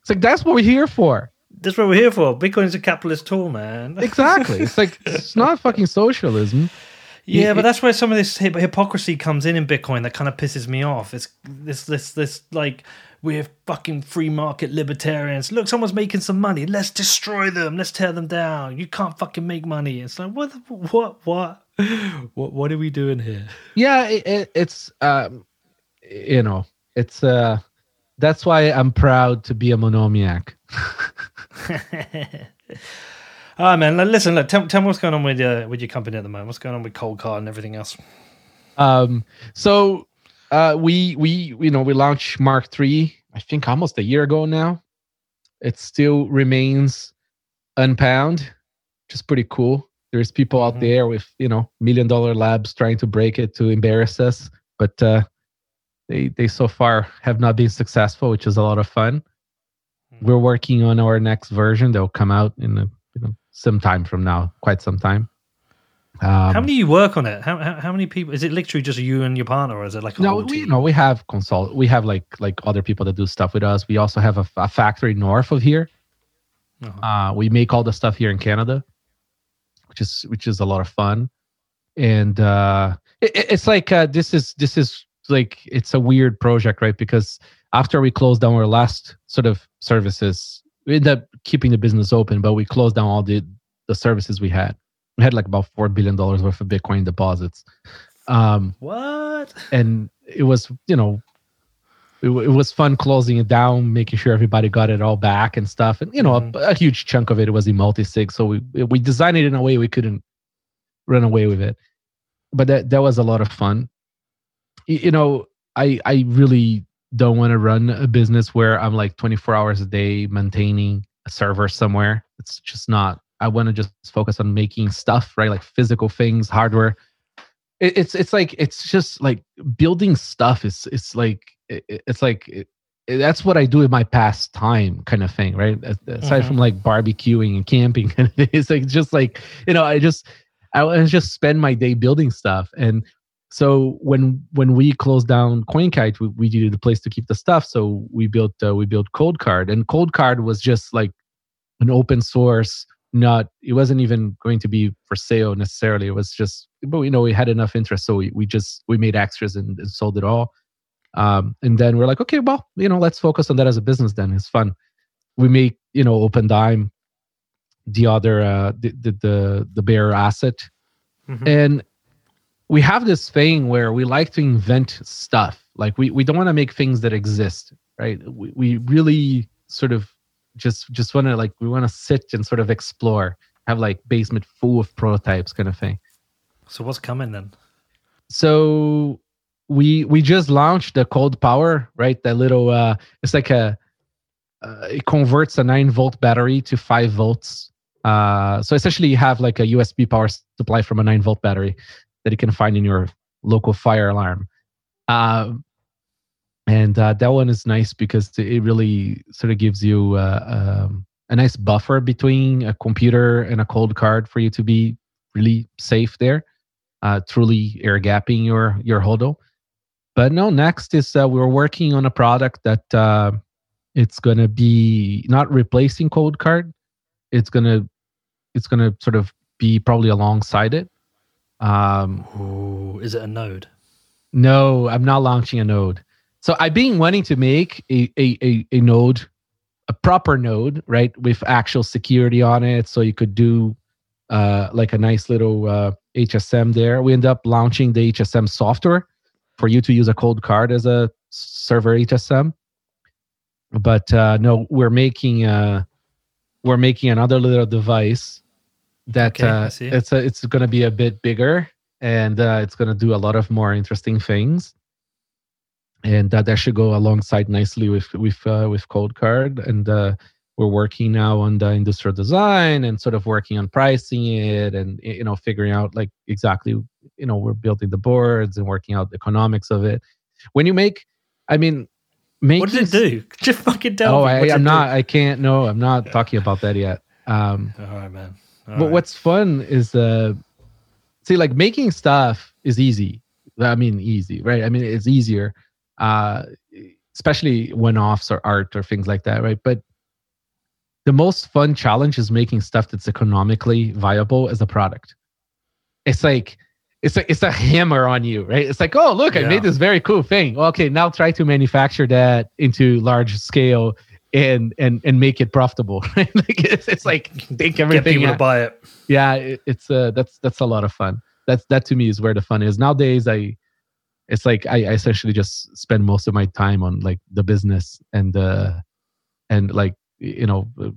It's like, that's what we're here for. That's what we're here for. Bitcoin is a capitalist tool, man. exactly. It's like, it's not <laughs> fucking socialism. Yeah, but that's where some of this hypocrisy comes in in Bitcoin that kind of pisses me off. It's this, this, this, like, we're fucking free market libertarians. Look, someone's making some money. Let's destroy them. Let's tear them down. You can't fucking make money. It's like what, what, what, <laughs> what, what are we doing here? Yeah, it, it, it's um, you know, it's uh, that's why I'm proud to be a monomiac. <laughs> <laughs> Ah oh, man, listen, look, tell, tell me what's going on with your with your company at the moment. What's going on with Coldcard and everything else? Um, so uh, we we you know we launched Mark three. I think almost a year ago now. It still remains unpwned, which is pretty cool. There's people mm-hmm. out there with you know million dollar labs trying to break it to embarrass us, but uh, they they so far have not been successful, which is a lot of fun. Mm-hmm. We're working on our next version that will come out in a, some time from now, quite some time. Um, how many you work on it? How, how, how many people? Is it literally just you and your partner, or is it like a no? we no, we have consult. We have like like other people that do stuff with us. We also have a, a factory north of here. Uh-huh. Uh, we make all the stuff here in Canada, which is which is a lot of fun, and uh, it, it's like uh, this is this is like it's a weird project, right? Because after we closed down our last sort of services, we ended up keeping the business open, but we closed down all the the services we had we had like about four billion dollars worth of Bitcoin deposits. Um, what? And it was, you know, it, it, was fun closing it down, making sure everybody got it all back and stuff. And you know, mm-hmm. a, a, huge chunk of it was in multi-sig, so we we designed it in a way we couldn't run away with it. But that that was a lot of fun. You, you know, I I really don't want to run a business where I'm like 24 hours a day maintaining a server somewhere. It's just not I want to just focus on making stuff, right? Like physical things, hardware. It, it's it's like it's just like building stuff is it's like it, it's like it, that's what I do in my past time kind of thing, right? Aside mm-hmm. from like barbecuing and camping, <laughs> it's like just like you know, I just I just spend my day building stuff. And so when when we closed down Coinkite, we, we needed a place to keep the stuff, so we built uh, we built Coldcard, and Coldcard was just like an open source not it wasn't even going to be for sale necessarily. It was just but you know we had enough interest so we, we just we made extras and, and sold it all. Um, and then we're like okay well you know let's focus on that as a business then. It's fun. We make you know Opendime, the other uh the the the, the bearer asset. Mm-hmm. and we have this thing where we like to invent stuff. Like we, we don't want to make things that exist right? We, we really sort of just just want to like we want to sit and sort of explore have like basement full of prototypes kind of thing. So what's coming then? So we we just launched the cold power right? That little uh it's like a uh, it converts a 9 volt battery to 5 volts. Uh, so essentially, you have like a USB power supply from a nine volt battery that you can find in your local fire alarm. Um, and uh, that one is nice because it really sort of gives you uh, um, a nice buffer between a computer and a Coldcard for you to be really safe there, uh, truly air gapping your your hodl. But no, next is uh, we're working on a product that uh, it's going to be not replacing Coldcard. It's gonna it's gonna sort of be probably alongside it. Um, Ooh, is it a node? No, I'm not launching a node. So I've been wanting to make a, a, a, a node, a proper node, right, with actual security on it. So you could do uh, like a nice little uh, HSM there. We end up launching the HSM software for you to use a Coldcard as a server HSM. But uh, no, we're making uh, we're making another little device that okay, uh, it's a, it's going to be a bit bigger and uh, it's going to do a lot of more interesting things and that, that should go alongside nicely with with uh, with Coldcard. And uh, we're working now on the industrial design and sort of working on pricing it, and you know figuring out like exactly you know we're building the boards and working out the economics of it. When you make, I mean. Making, what does it do? <laughs> Just fucking tell oh, me. I, am not. Do? I can't. No, I'm not talking about that yet. Um, All right, man. All but right. what's fun is uh, see, like making stuff is easy. I mean, easy, right? I mean, it's easier uh, especially one-offs or art or things like that, right? But the most fun challenge is making stuff that's economically viable as a product. It's like it's a it's a hammer on you, right? It's like, oh look, yeah. I made this very cool thing. Okay, now try to manufacture that into large scale and and and make it profitable. <laughs> Right? like it's, it's like take everything. Get to buy it. Yeah, it, it's uh that's that's a lot of fun. That's that to me is where the fun is. Nowadays, I it's like I, I essentially just spend most of my time on like the business and uh and like you know uh,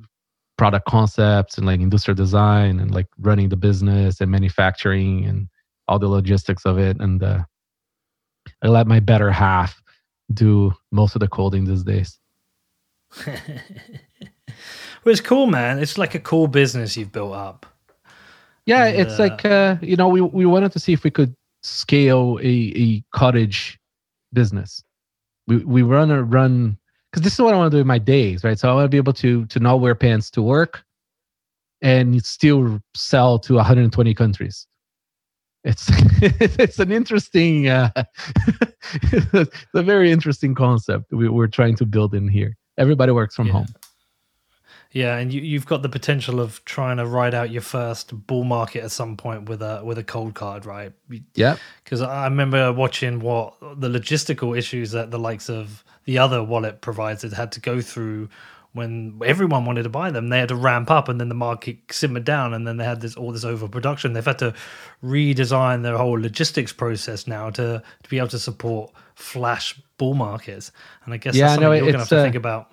product concepts and like industrial design and like running the business and manufacturing and all the logistics of it and uh i let my better half do most of the coding these days well it's cool man it's like a cool business you've built up yeah and, it's uh, like uh you know we we wanted to see if we could scale a, a cottage business. We we run a run because this is what I want to do in my days, right? So I want to be able to to not wear pants to work and still sell to 120 countries. It's <laughs> it's an interesting, uh, <laughs> it's a very interesting concept we, we're trying to build in here. Everybody works from yeah. home. Yeah, and you, you've got the potential of trying to ride out your first bull market at some point with a with a Coldcard, right? Yeah. Because I remember watching what the logistical issues that the likes of the other wallet providers had to go through when everyone wanted to buy them. They had to ramp up, and then the market simmered down, and then they had this all this overproduction. They've had to redesign their whole logistics process now to to be able to support flash bull markets. And I guess yeah, that's something no, you're going to have to uh, think about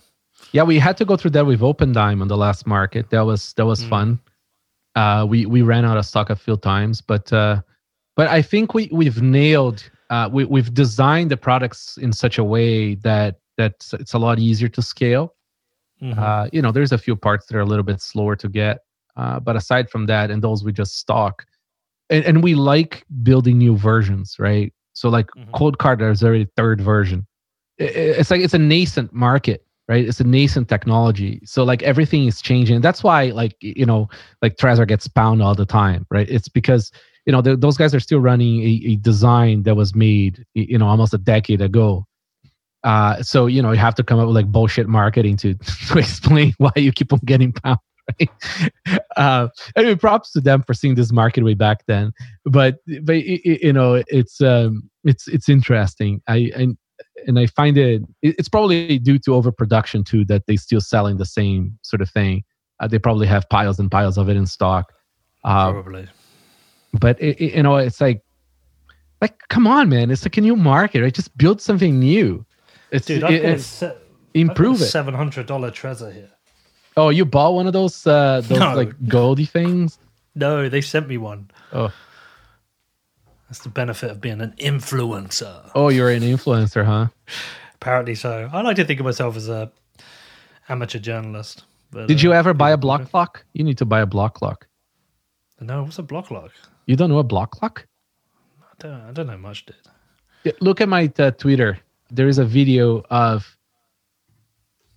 yeah, we had to go through that with Opendime on the last market. That was that was mm. fun. Uh, we we ran out of stock a few times, but uh, but I think we we've nailed. Uh, we we've designed the products in such a way that that it's a lot easier to scale. Mm-hmm. Uh, you know, there's a few parts that are a little bit slower to get, uh, but aside from that, and those we just stock, and, and we like building new versions, right? So like mm-hmm. Coldcard, there's already third version. It's like it's a nascent market right it's a nascent technology so like everything is changing that's why like you know like trezor gets pwned all the time right it's because you know those guys are still running a, a, design that was made you know almost a decade ago uh so you know you have to come up with like bullshit marketing to <laughs> to explain why you keep on getting pwned right <laughs> uh anyway props to them for seeing this market way back then but but you know it's um it's it's interesting i and and I find it it's probably due to overproduction too that they still selling the same sort of thing. Uh, they probably have piles and piles of it in stock. Uh, probably. But it, it, you know, it's like, like, come on, man! It's like a new market, right? Just build something new. It's, Dude, I've got se- improve it. Seven hundred dollar Trezor here. Oh, you bought one of those uh those no. like goldy things? No, they sent me one. Oh. That's the benefit of being an influencer. Oh, you're an influencer, huh? Apparently so. I like to think of myself as a amateur journalist. But, Did you uh, ever buy a block clock? You need to buy a block clock. No, what's a block lock? You don't know a block clock? I don't, I don't know much, dude. Yeah, Look at my uh, Twitter. There is a video of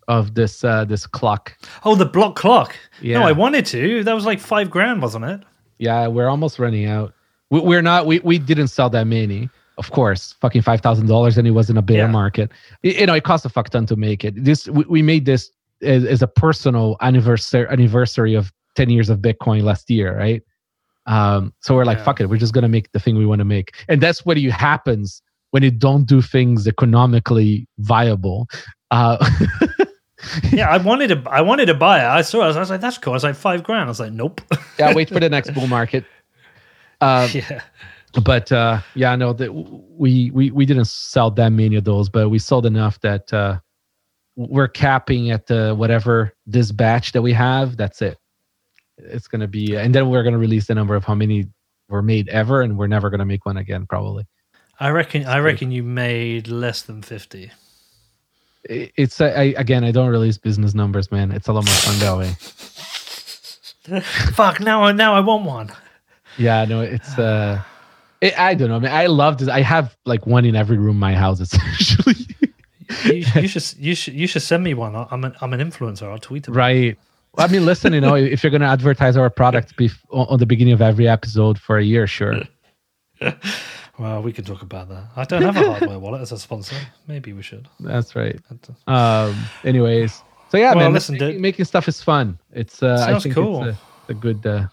of this uh this clock. Oh, the block clock. Yeah. No, I wanted to. That was like five grand, wasn't it? Yeah, we're almost running out. We, we're not. We we didn't sell that many. Of course, fucking five thousand dollars, and it was in a bear Yeah. market. Y- You know, it cost a fuck ton to make it. This we, we made this as, as a personal anniversary anniversary of ten years of Bitcoin last year, right? Um, so we're like, Yeah. fuck it, we're just gonna make the thing we want to make, and that's what you happens when you don't do things economically viable. Uh, <laughs> Yeah, I wanted to. I wanted to buy it. I saw it. I was like, "That's cool." I was like, five grand. I was like, "Nope." <laughs> yeah, wait for the next bull market. Uh, <laughs> yeah. but uh yeah no that we we we didn't sell that many of those but we sold enough that uh we're capping at the whatever this batch that we have that's it it's gonna be and then we're gonna release the number of how many were made ever and we're never gonna make one again probably I reckon. I reckon you made less than fifty. It's uh, I, again i don't release business numbers man it's a lot more fun that way <laughs> Fuck! Now, I now I want one. yeah no it's uh it, i don't know i mean i love this i have like one in every room in my house <laughs> essentially You, you should. You should. You should send me one. I'm an. I'm an influencer. I'll tweet about. Right. Well, I mean, listen, you know, if you're going to advertise our product bef- on on the beginning of every episode for a year, sure. <laughs> Well, we can talk about that. I don't have a hardware <laughs> wallet as a sponsor. Maybe we should. That's right. Um, anyways, so yeah, Well, man, listen, making, dude. making stuff is fun. It's uh, I think cool. it's a, a good uh,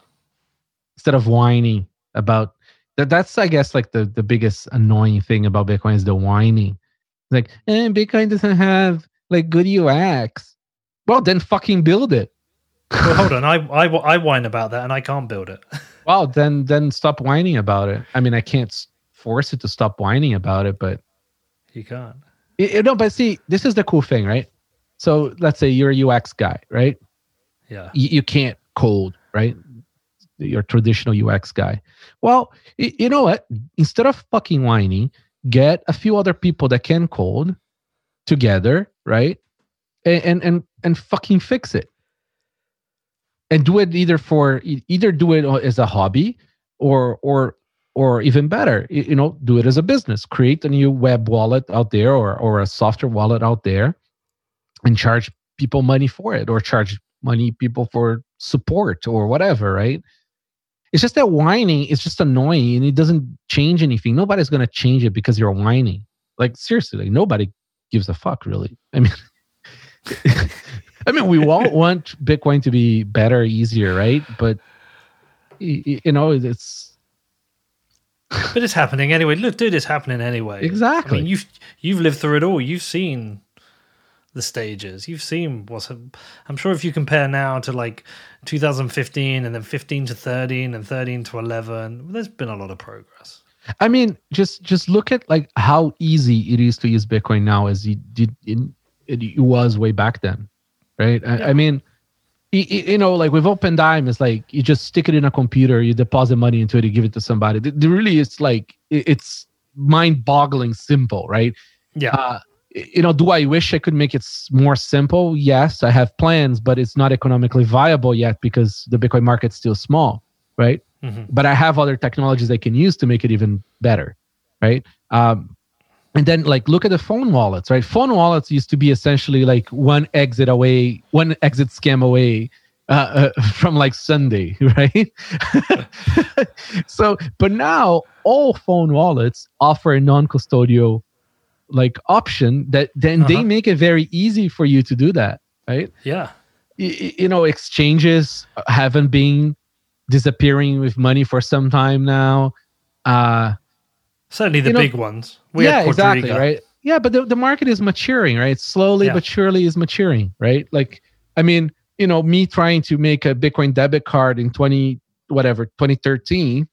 instead of whining about that. That's I guess like the the biggest annoying thing about Bitcoin is the whining. It's like, eh, Bitcoin doesn't have like good UX. Well, then fucking build it. well, hold <laughs> on. I, I I whine about that, and I can't build it. Well, then then stop whining about it. I mean, I can't force it to stop whining about it, but You can't. you you know, but see, this is the cool thing, right? So let's say you're a UX guy, right? Yeah. You, you can't code, right? You're traditional UX guy. Well, y- you know what? Instead of fucking whining, get a few other people that can code together, right? And and and, and fucking fix it. And do it either for either do it as a hobby or or or even better, you know, do it as a business. Create a new web wallet out there or or a software wallet out there and charge people money for it or charge money people for support or whatever, right? It's just that whining is just annoying and it doesn't change anything. Nobody's gonna change it because you're whining. Like seriously, like nobody gives a fuck really. I mean <laughs> I mean we all want Bitcoin to be better, easier, right? But you know, it's But it's happening anyway. Look, dude, it's happening anyway. Exactly. I mean, you've you've lived through it all. You've seen the stages. You've seen what's. I'm sure if you compare now to like 2015 and then 15 to 13 and 13 to 11, there's been a lot of progress. I mean, just just look at like how easy it is to use Bitcoin now as it did in it, was way back then, right? I, I mean, you know, like with OpenDime, it's like you just stick it in a computer, you deposit money into it, you give it to somebody. There really is like it's mind-boggling simple, right? Yeah. Uh, you know, do I wish I could make it more simple? Yes, I have plans, but it's not economically viable yet because the Bitcoin market's still small, right? Mhm. but I have other technologies I can use to make it even better, right? Um, and then like look at the phone wallets, right? Phone wallets used to be essentially like one exit away, one exit scam away uh, uh, <laughs> from like Sunday, <laughs> right? <laughs> so, but now all phone wallets offer a non-custodial like option that then they Uh-huh. make it very easy for you to do that, right? Yeah. y- you know exchanges haven't been disappearing with money for some time now uh Certainly the You know- big ones. We yeah exactly right yeah but the, the market is maturing right slowly Yeah. but surely is maturing right like i mean you know me trying to make a bitcoin debit card in 20 whatever 2013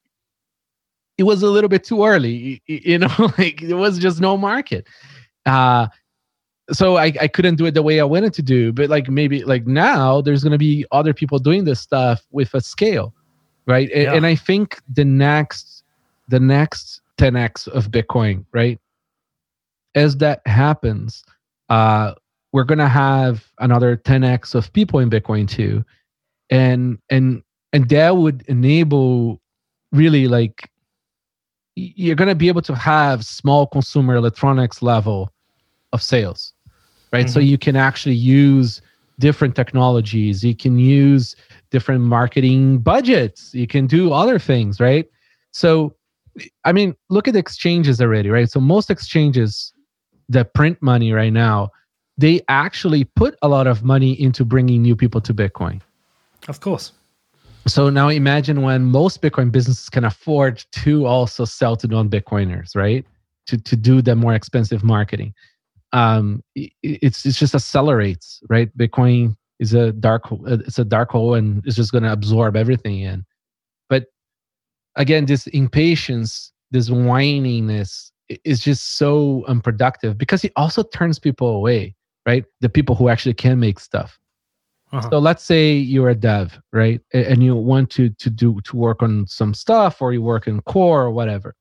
it was a little bit too early you <laughs> know like there was just no market uh so I, I couldn't do it the way I wanted to do, but like maybe like now there's gonna be other people doing this stuff with a scale, right? A- Yeah. And I think the next the next 10x of Bitcoin, right? As that happens, uh, we're going to have another 10x of people in Bitcoin too. And and and that would enable really like you're going to be able to have small consumer electronics level of sales right mm-hmm. so you can actually use different technologies you can use different marketing budgets you can do other things right so i mean look at the exchanges already right so most exchanges that print money right now they actually put a lot of money into bringing new people to bitcoin of course so now imagine when most Bitcoin businesses can afford to also sell to non-Bitcoiners, right? To to do the more expensive marketing. Um, it's it's just accelerates, right? Bitcoin is a dark it's a dark hole and it's just going to absorb everything in. Again, this impatience, this whininess is just so unproductive because it also turns people away, right? The people who actually can make stuff. Uh-huh. So let's say you're a dev, right? And you want to to do to work on some stuff or you work in core or whatever.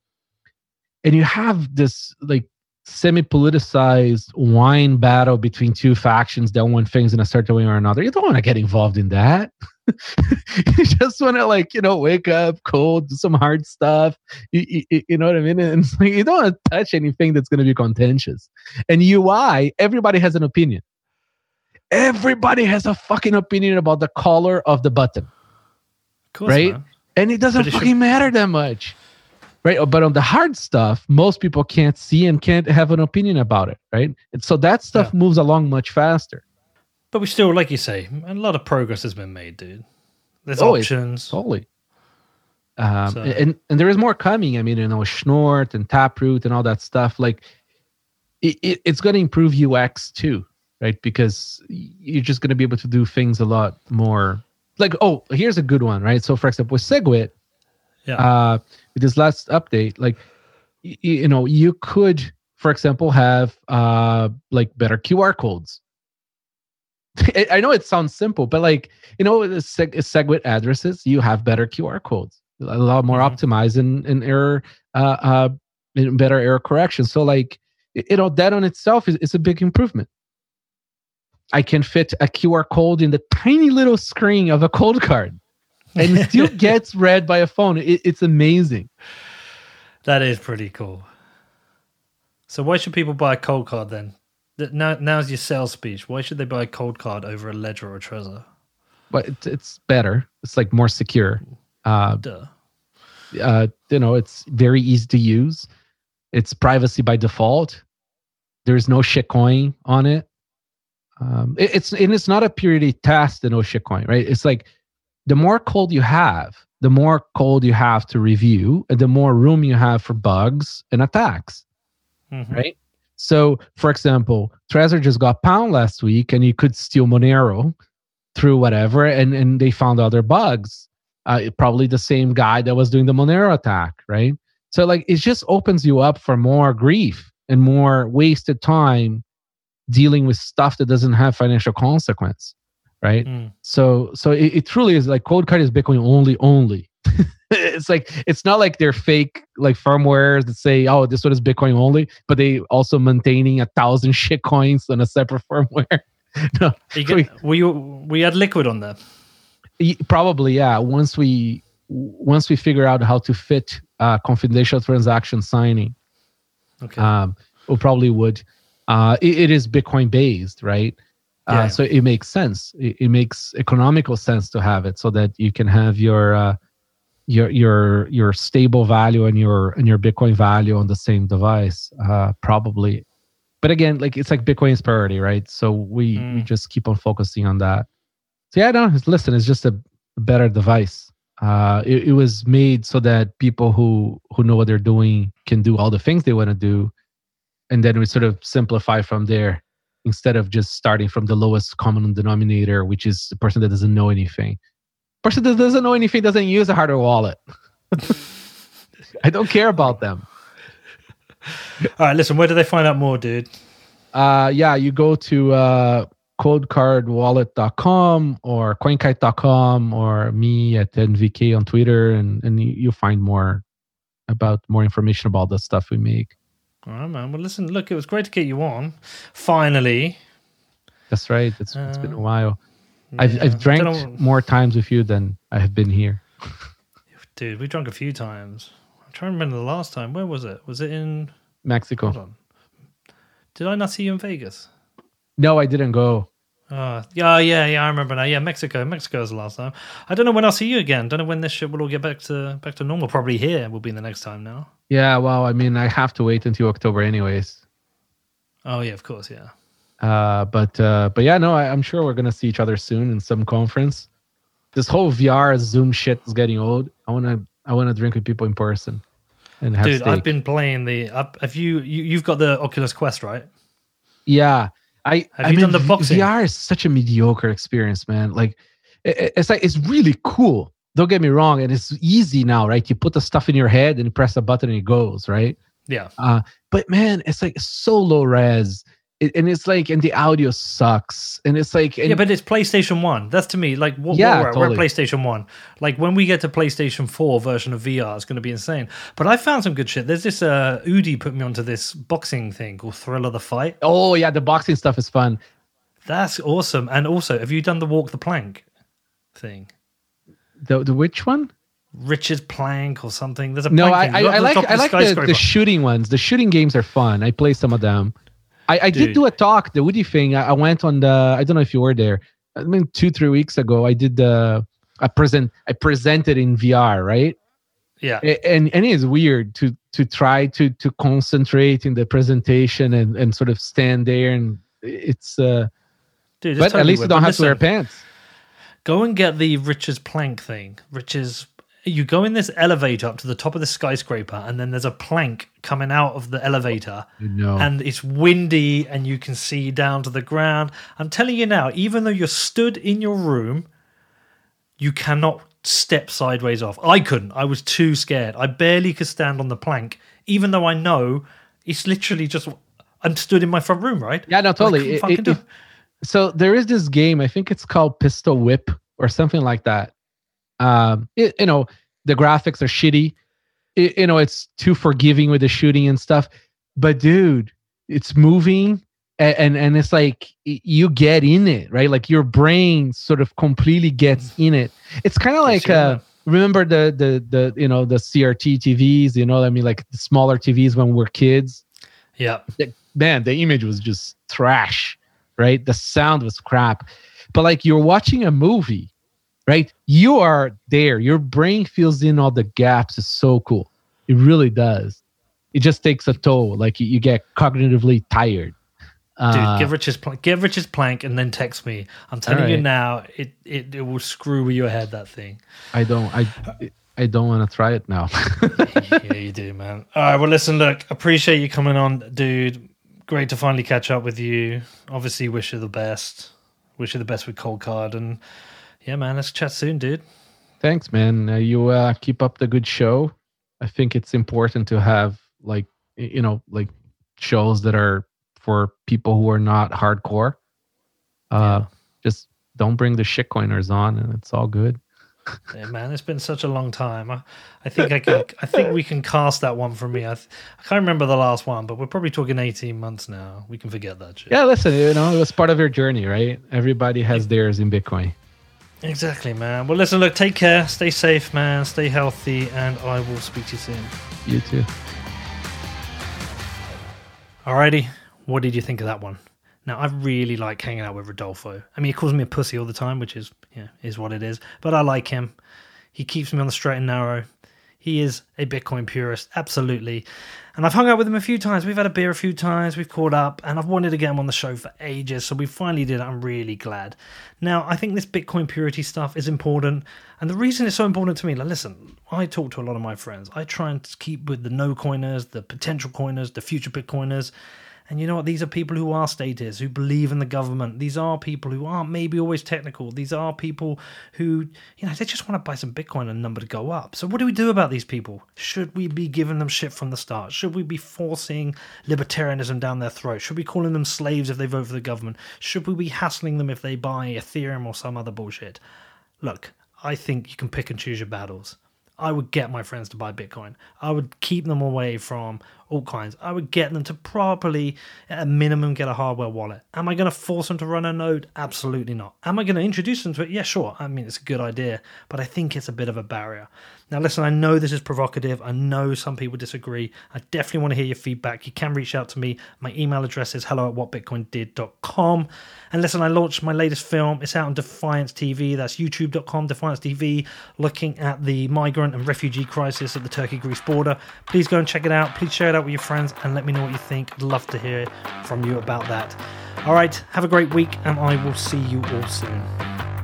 And you have this like semi-politicized whine battle between two factions that want things in a certain way or another. You don't want to get involved in that. <laughs> you just want to like, you know, wake up, cold, do some hard stuff. You, you, you know what I mean? And like, you don't want to touch anything that's going to be contentious. And UI, everybody has an opinion everybody has a fucking opinion about the color of the button. Course, right? Man. And it doesn't fucking should... matter that much. Right. But on the hard stuff, most people can't see and can't have an opinion about it. Right. And so that stuff yeah. moves along much faster. But we still, like you say, a lot of progress has been made, dude. There's options. Totally. Um, so. and, and there is more coming. I mean, you know, Schnorr and Taproot and all that stuff. Like, it, it, it's going to improve UX too right? Because you're just going to be able to do things a lot more. Like, oh, here's a good one, right? So, for example, with SegWit, yeah. uh, with this last update, like, y- you know, you could, for example, have uh, like better QR codes. <laughs> I know it sounds simple, but like, you know, seg- SegWit addresses, you have better QR codes, a lot more mm-hmm. optimized and, and error, uh, uh, better error correction. So, like, you know, that on itself is, is a big improvement. I can fit a QR code in the tiny little screen of a <laughs> Coldcard and it still <laughs> gets read by a phone. It, it's amazing. That is pretty cool. So why should people buy a Coldcard then? Now, now's your sales speech. Why should they buy a Coldcard over a Ledger or a Trezor? But it's, it's better. It's like more secure. Uh, Duh. Uh, you know, it's very easy to use. It's privacy by default. There's no shitcoin on it um, it, it's and it's not a purity test in OSHITcoin, right? It's like the more code you have, the more code you have to review, and the more room you have for bugs and attacks, mm-hmm. right? So, for example, Trezor just got pwned last week, and you could steal Monero through whatever, and and they found other bugs. Uh, probably the same guy that was doing the Monero attack, right? So, like, it just opens you up for more grief and more wasted time dealing with stuff that doesn't have financial consequence right? Mm. so so it, it, truly is like Coldcard is bitcoin only only. <laughs> It's like it's not like they're fake like firmwares that say oh this one is bitcoin only but they also maintaining a thousand <laughs> shit coins on a separate firmware. <laughs> No. You get, we, we had liquid on that. Probably yeah. Once we once we figure out how to fit uh confidential transaction signing okay. um we probably would. Uh, it, it is Bitcoin based, right? Uh, yeah. so it makes sense. It, it, makes economical sense to have it so that you can have your uh, your your your stable value and your and your Bitcoin value on the same device, uh, probably. But again, like it's like Bitcoin's priority, right? So we mm. we just keep on focusing on that. So yeah, no, listen, it's just a better device. Uh, it, it was made so that people who who know what they're doing can do all the things they want to do and then we sort of simplify from there instead of just starting from the lowest common denominator, which is the person that doesn't know anything. Person that doesn't know anything doesn't use a hardware wallet. <laughs> I don't care about them. All right, listen, where do they find out more, dude? Uh, yeah, you go to uh, coldcardwallet.com or coinkite.com or me at NVK on Twitter, and, and you'll find more about more information about the stuff we make. All right, man. Well, listen, look, it was great to get you on. Finally, That's right. It's, it's been a Uh, while. I've Yeah. I've drank know- more times with you than I have been here. <laughs> Dude, we drank a few times. I'm trying to remember the last time. Where was it? Was it in? Mexico. Hold on. Did I not see you in Vegas? No, I didn't go. Uh, yeah, yeah, yeah. I remember now. Yeah, Mexico. Mexico was the last time. I don't know when I'll see you again. Don't know when this shit will all get back to back to normal. Probably here will be the next time now. Yeah, well, I mean, I have to wait until October anyways. Oh yeah, of course, yeah. Uh, but uh, but yeah, no, I, I'm sure we're gonna see each other soon in some conference. This whole VR Zoom shit is getting old. I wanna I wanna drink with people in person and have Dude, steak. I've been playing the. Have you, you? You've got the Oculus Quest, right? Yeah, I Have I you mean, done the boxing? VR is such a mediocre experience, man. Like, it- it- it's like it's really cool. Don't get me wrong, and it's easy now, right? You put the stuff in your head and you press a button and it goes, right? Yeah. Uh, but man, it's like so low res, and it's like, and the audio sucks, and it's like, and yeah, but it's PlayStation One. That's to me like what, Yeah, we're, at. we're at. PlayStation One. Like when we get to PlayStation Four version of VR, it's going to be insane. But I found some good shit. There's this uh, Udi put me onto this boxing thing called Thrill of the Fight. oh yeah, the boxing stuff is fun. That's awesome. And also, have you done the Walk the Plank thing? The the which one? Richard's Plank or something. There's a No, I I, thing. You go I up to the like I like the, the shooting ones. The shooting games are fun. I play some of them. I, I did do a talk, the Woody thing. I, I went on the. I don't know if you were there. I mean, two three weeks ago, I did the. I present. I presented in VR, right? yeah. And and it is weird to to try to to concentrate in the presentation and and sort of stand there and it's. uh Dude, But at least you don't have to wear pants. Go and get the Richard's Plank thing. Richard's. You go in this elevator up to the top of the skyscraper, and then there's a plank coming out of the elevator, oh, You know. and it's windy, and you can see down to the ground. I'm telling you now, even though you're stood in your room, you cannot step sideways off. I couldn't. I was too scared. I barely could stand on the plank, even though I know it's literally just. I'm stood in my front room, right? yeah, no, totally. It- it- it- so there is this game i think it's called pistol whip or something like that um it, you know the graphics are shitty. It, you know it's too forgiving with the shooting and stuff. But dude it's moving and, and and it's like you get in it right? Like your brain sort of completely gets in it. It's kind of like uh remember the the the you know the crt tvs you know what i mean? Like the smaller tvs when we're kids? Yeah. man, the image was just trash, right? The sound was crap. But like you're watching a movie, right? You are there. Your brain fills in all the gaps. It's so cool. It really does. It just takes a toll. Like you, you get cognitively tired. Dude, Uh, give Richard's plank, give Richard's plank, and then text me. I'm telling you now, it, it it will screw with your head. That thing. I don't. I. I don't want to try it now. <laughs> yeah, you do, man. All right. Well, listen, look, appreciate you coming on, dude. Great to finally catch up with you. Obviously, wish you the best. Wish you the best with Coldcard, and yeah, man, let's chat soon, dude. Thanks, man. Uh, you uh, keep up the good show. I think it's important to have like you know like shows that are for people who are not hardcore. Uh, Just don't bring the shitcoiners on, and it's all good. <laughs> Yeah, man, it's been such a long time. I, I think I can. I think we can cast that one from me. I, th- I can't remember the last one, but we're probably talking eighteen months now. We can forget that shit. Yeah, listen, you know it was part of your journey, right? Everybody has theirs in Bitcoin. Exactly, man. Well, listen, look, take care, stay safe, man, stay healthy, and I will speak to you soon. You too. Alrighty, what did you think of that one? Now, I really like hanging out with Rodolfo. I mean, he calls me a pussy all the time, which is, yeah, is what it is. But I like him. He keeps me on the straight and narrow. He is a Bitcoin purist, absolutely. And I've hung out with him a few times. We've had a beer a few times. We've caught up, and I've wanted to get him on the show for ages. So we finally did. I'm really glad. Now, I think this Bitcoin purity stuff is important, and the reason it's so important to me. Like, listen, I talk to a lot of my friends. I try and keep with the no coiners, the potential coiners, the future Bitcoiners. And you know what? These are people who are statists, who believe in the government. These are people who aren't maybe always technical. These are people who, you know, they just want to buy some Bitcoin and number to go up. So what do we do about these people? Should we be giving them shit from the start? Should we be forcing libertarianism down their throat? Should we be calling them slaves if they vote for the government? Should we be hassling them if they buy Ethereum or some other bullshit? Look, I think you can pick and choose your battles. I would get my friends to buy Bitcoin. I would keep them away from altcoins. I would get them to properly, at a minimum, get a hardware wallet. Am I going to force them to run a node? Absolutely not. Am I going to introduce them to it? Yeah, sure. I mean, it's a good idea, but I think it's a bit of a barrier. Now, listen, I know this is provocative. I know some people disagree. I definitely want to hear your feedback. You can reach out to me. My email address is hello at whatbitcoindid.com. And listen, I launched my latest film. It's out on Defiance TV. That's youtube.com, Defiance TV, looking at the migrant and refugee crisis at the Turkey Greece border. Please go and check it out. Please share it out with your friends and let me know what you think. I'd love to hear from you about that. All right, have a great week, and I will see you all soon.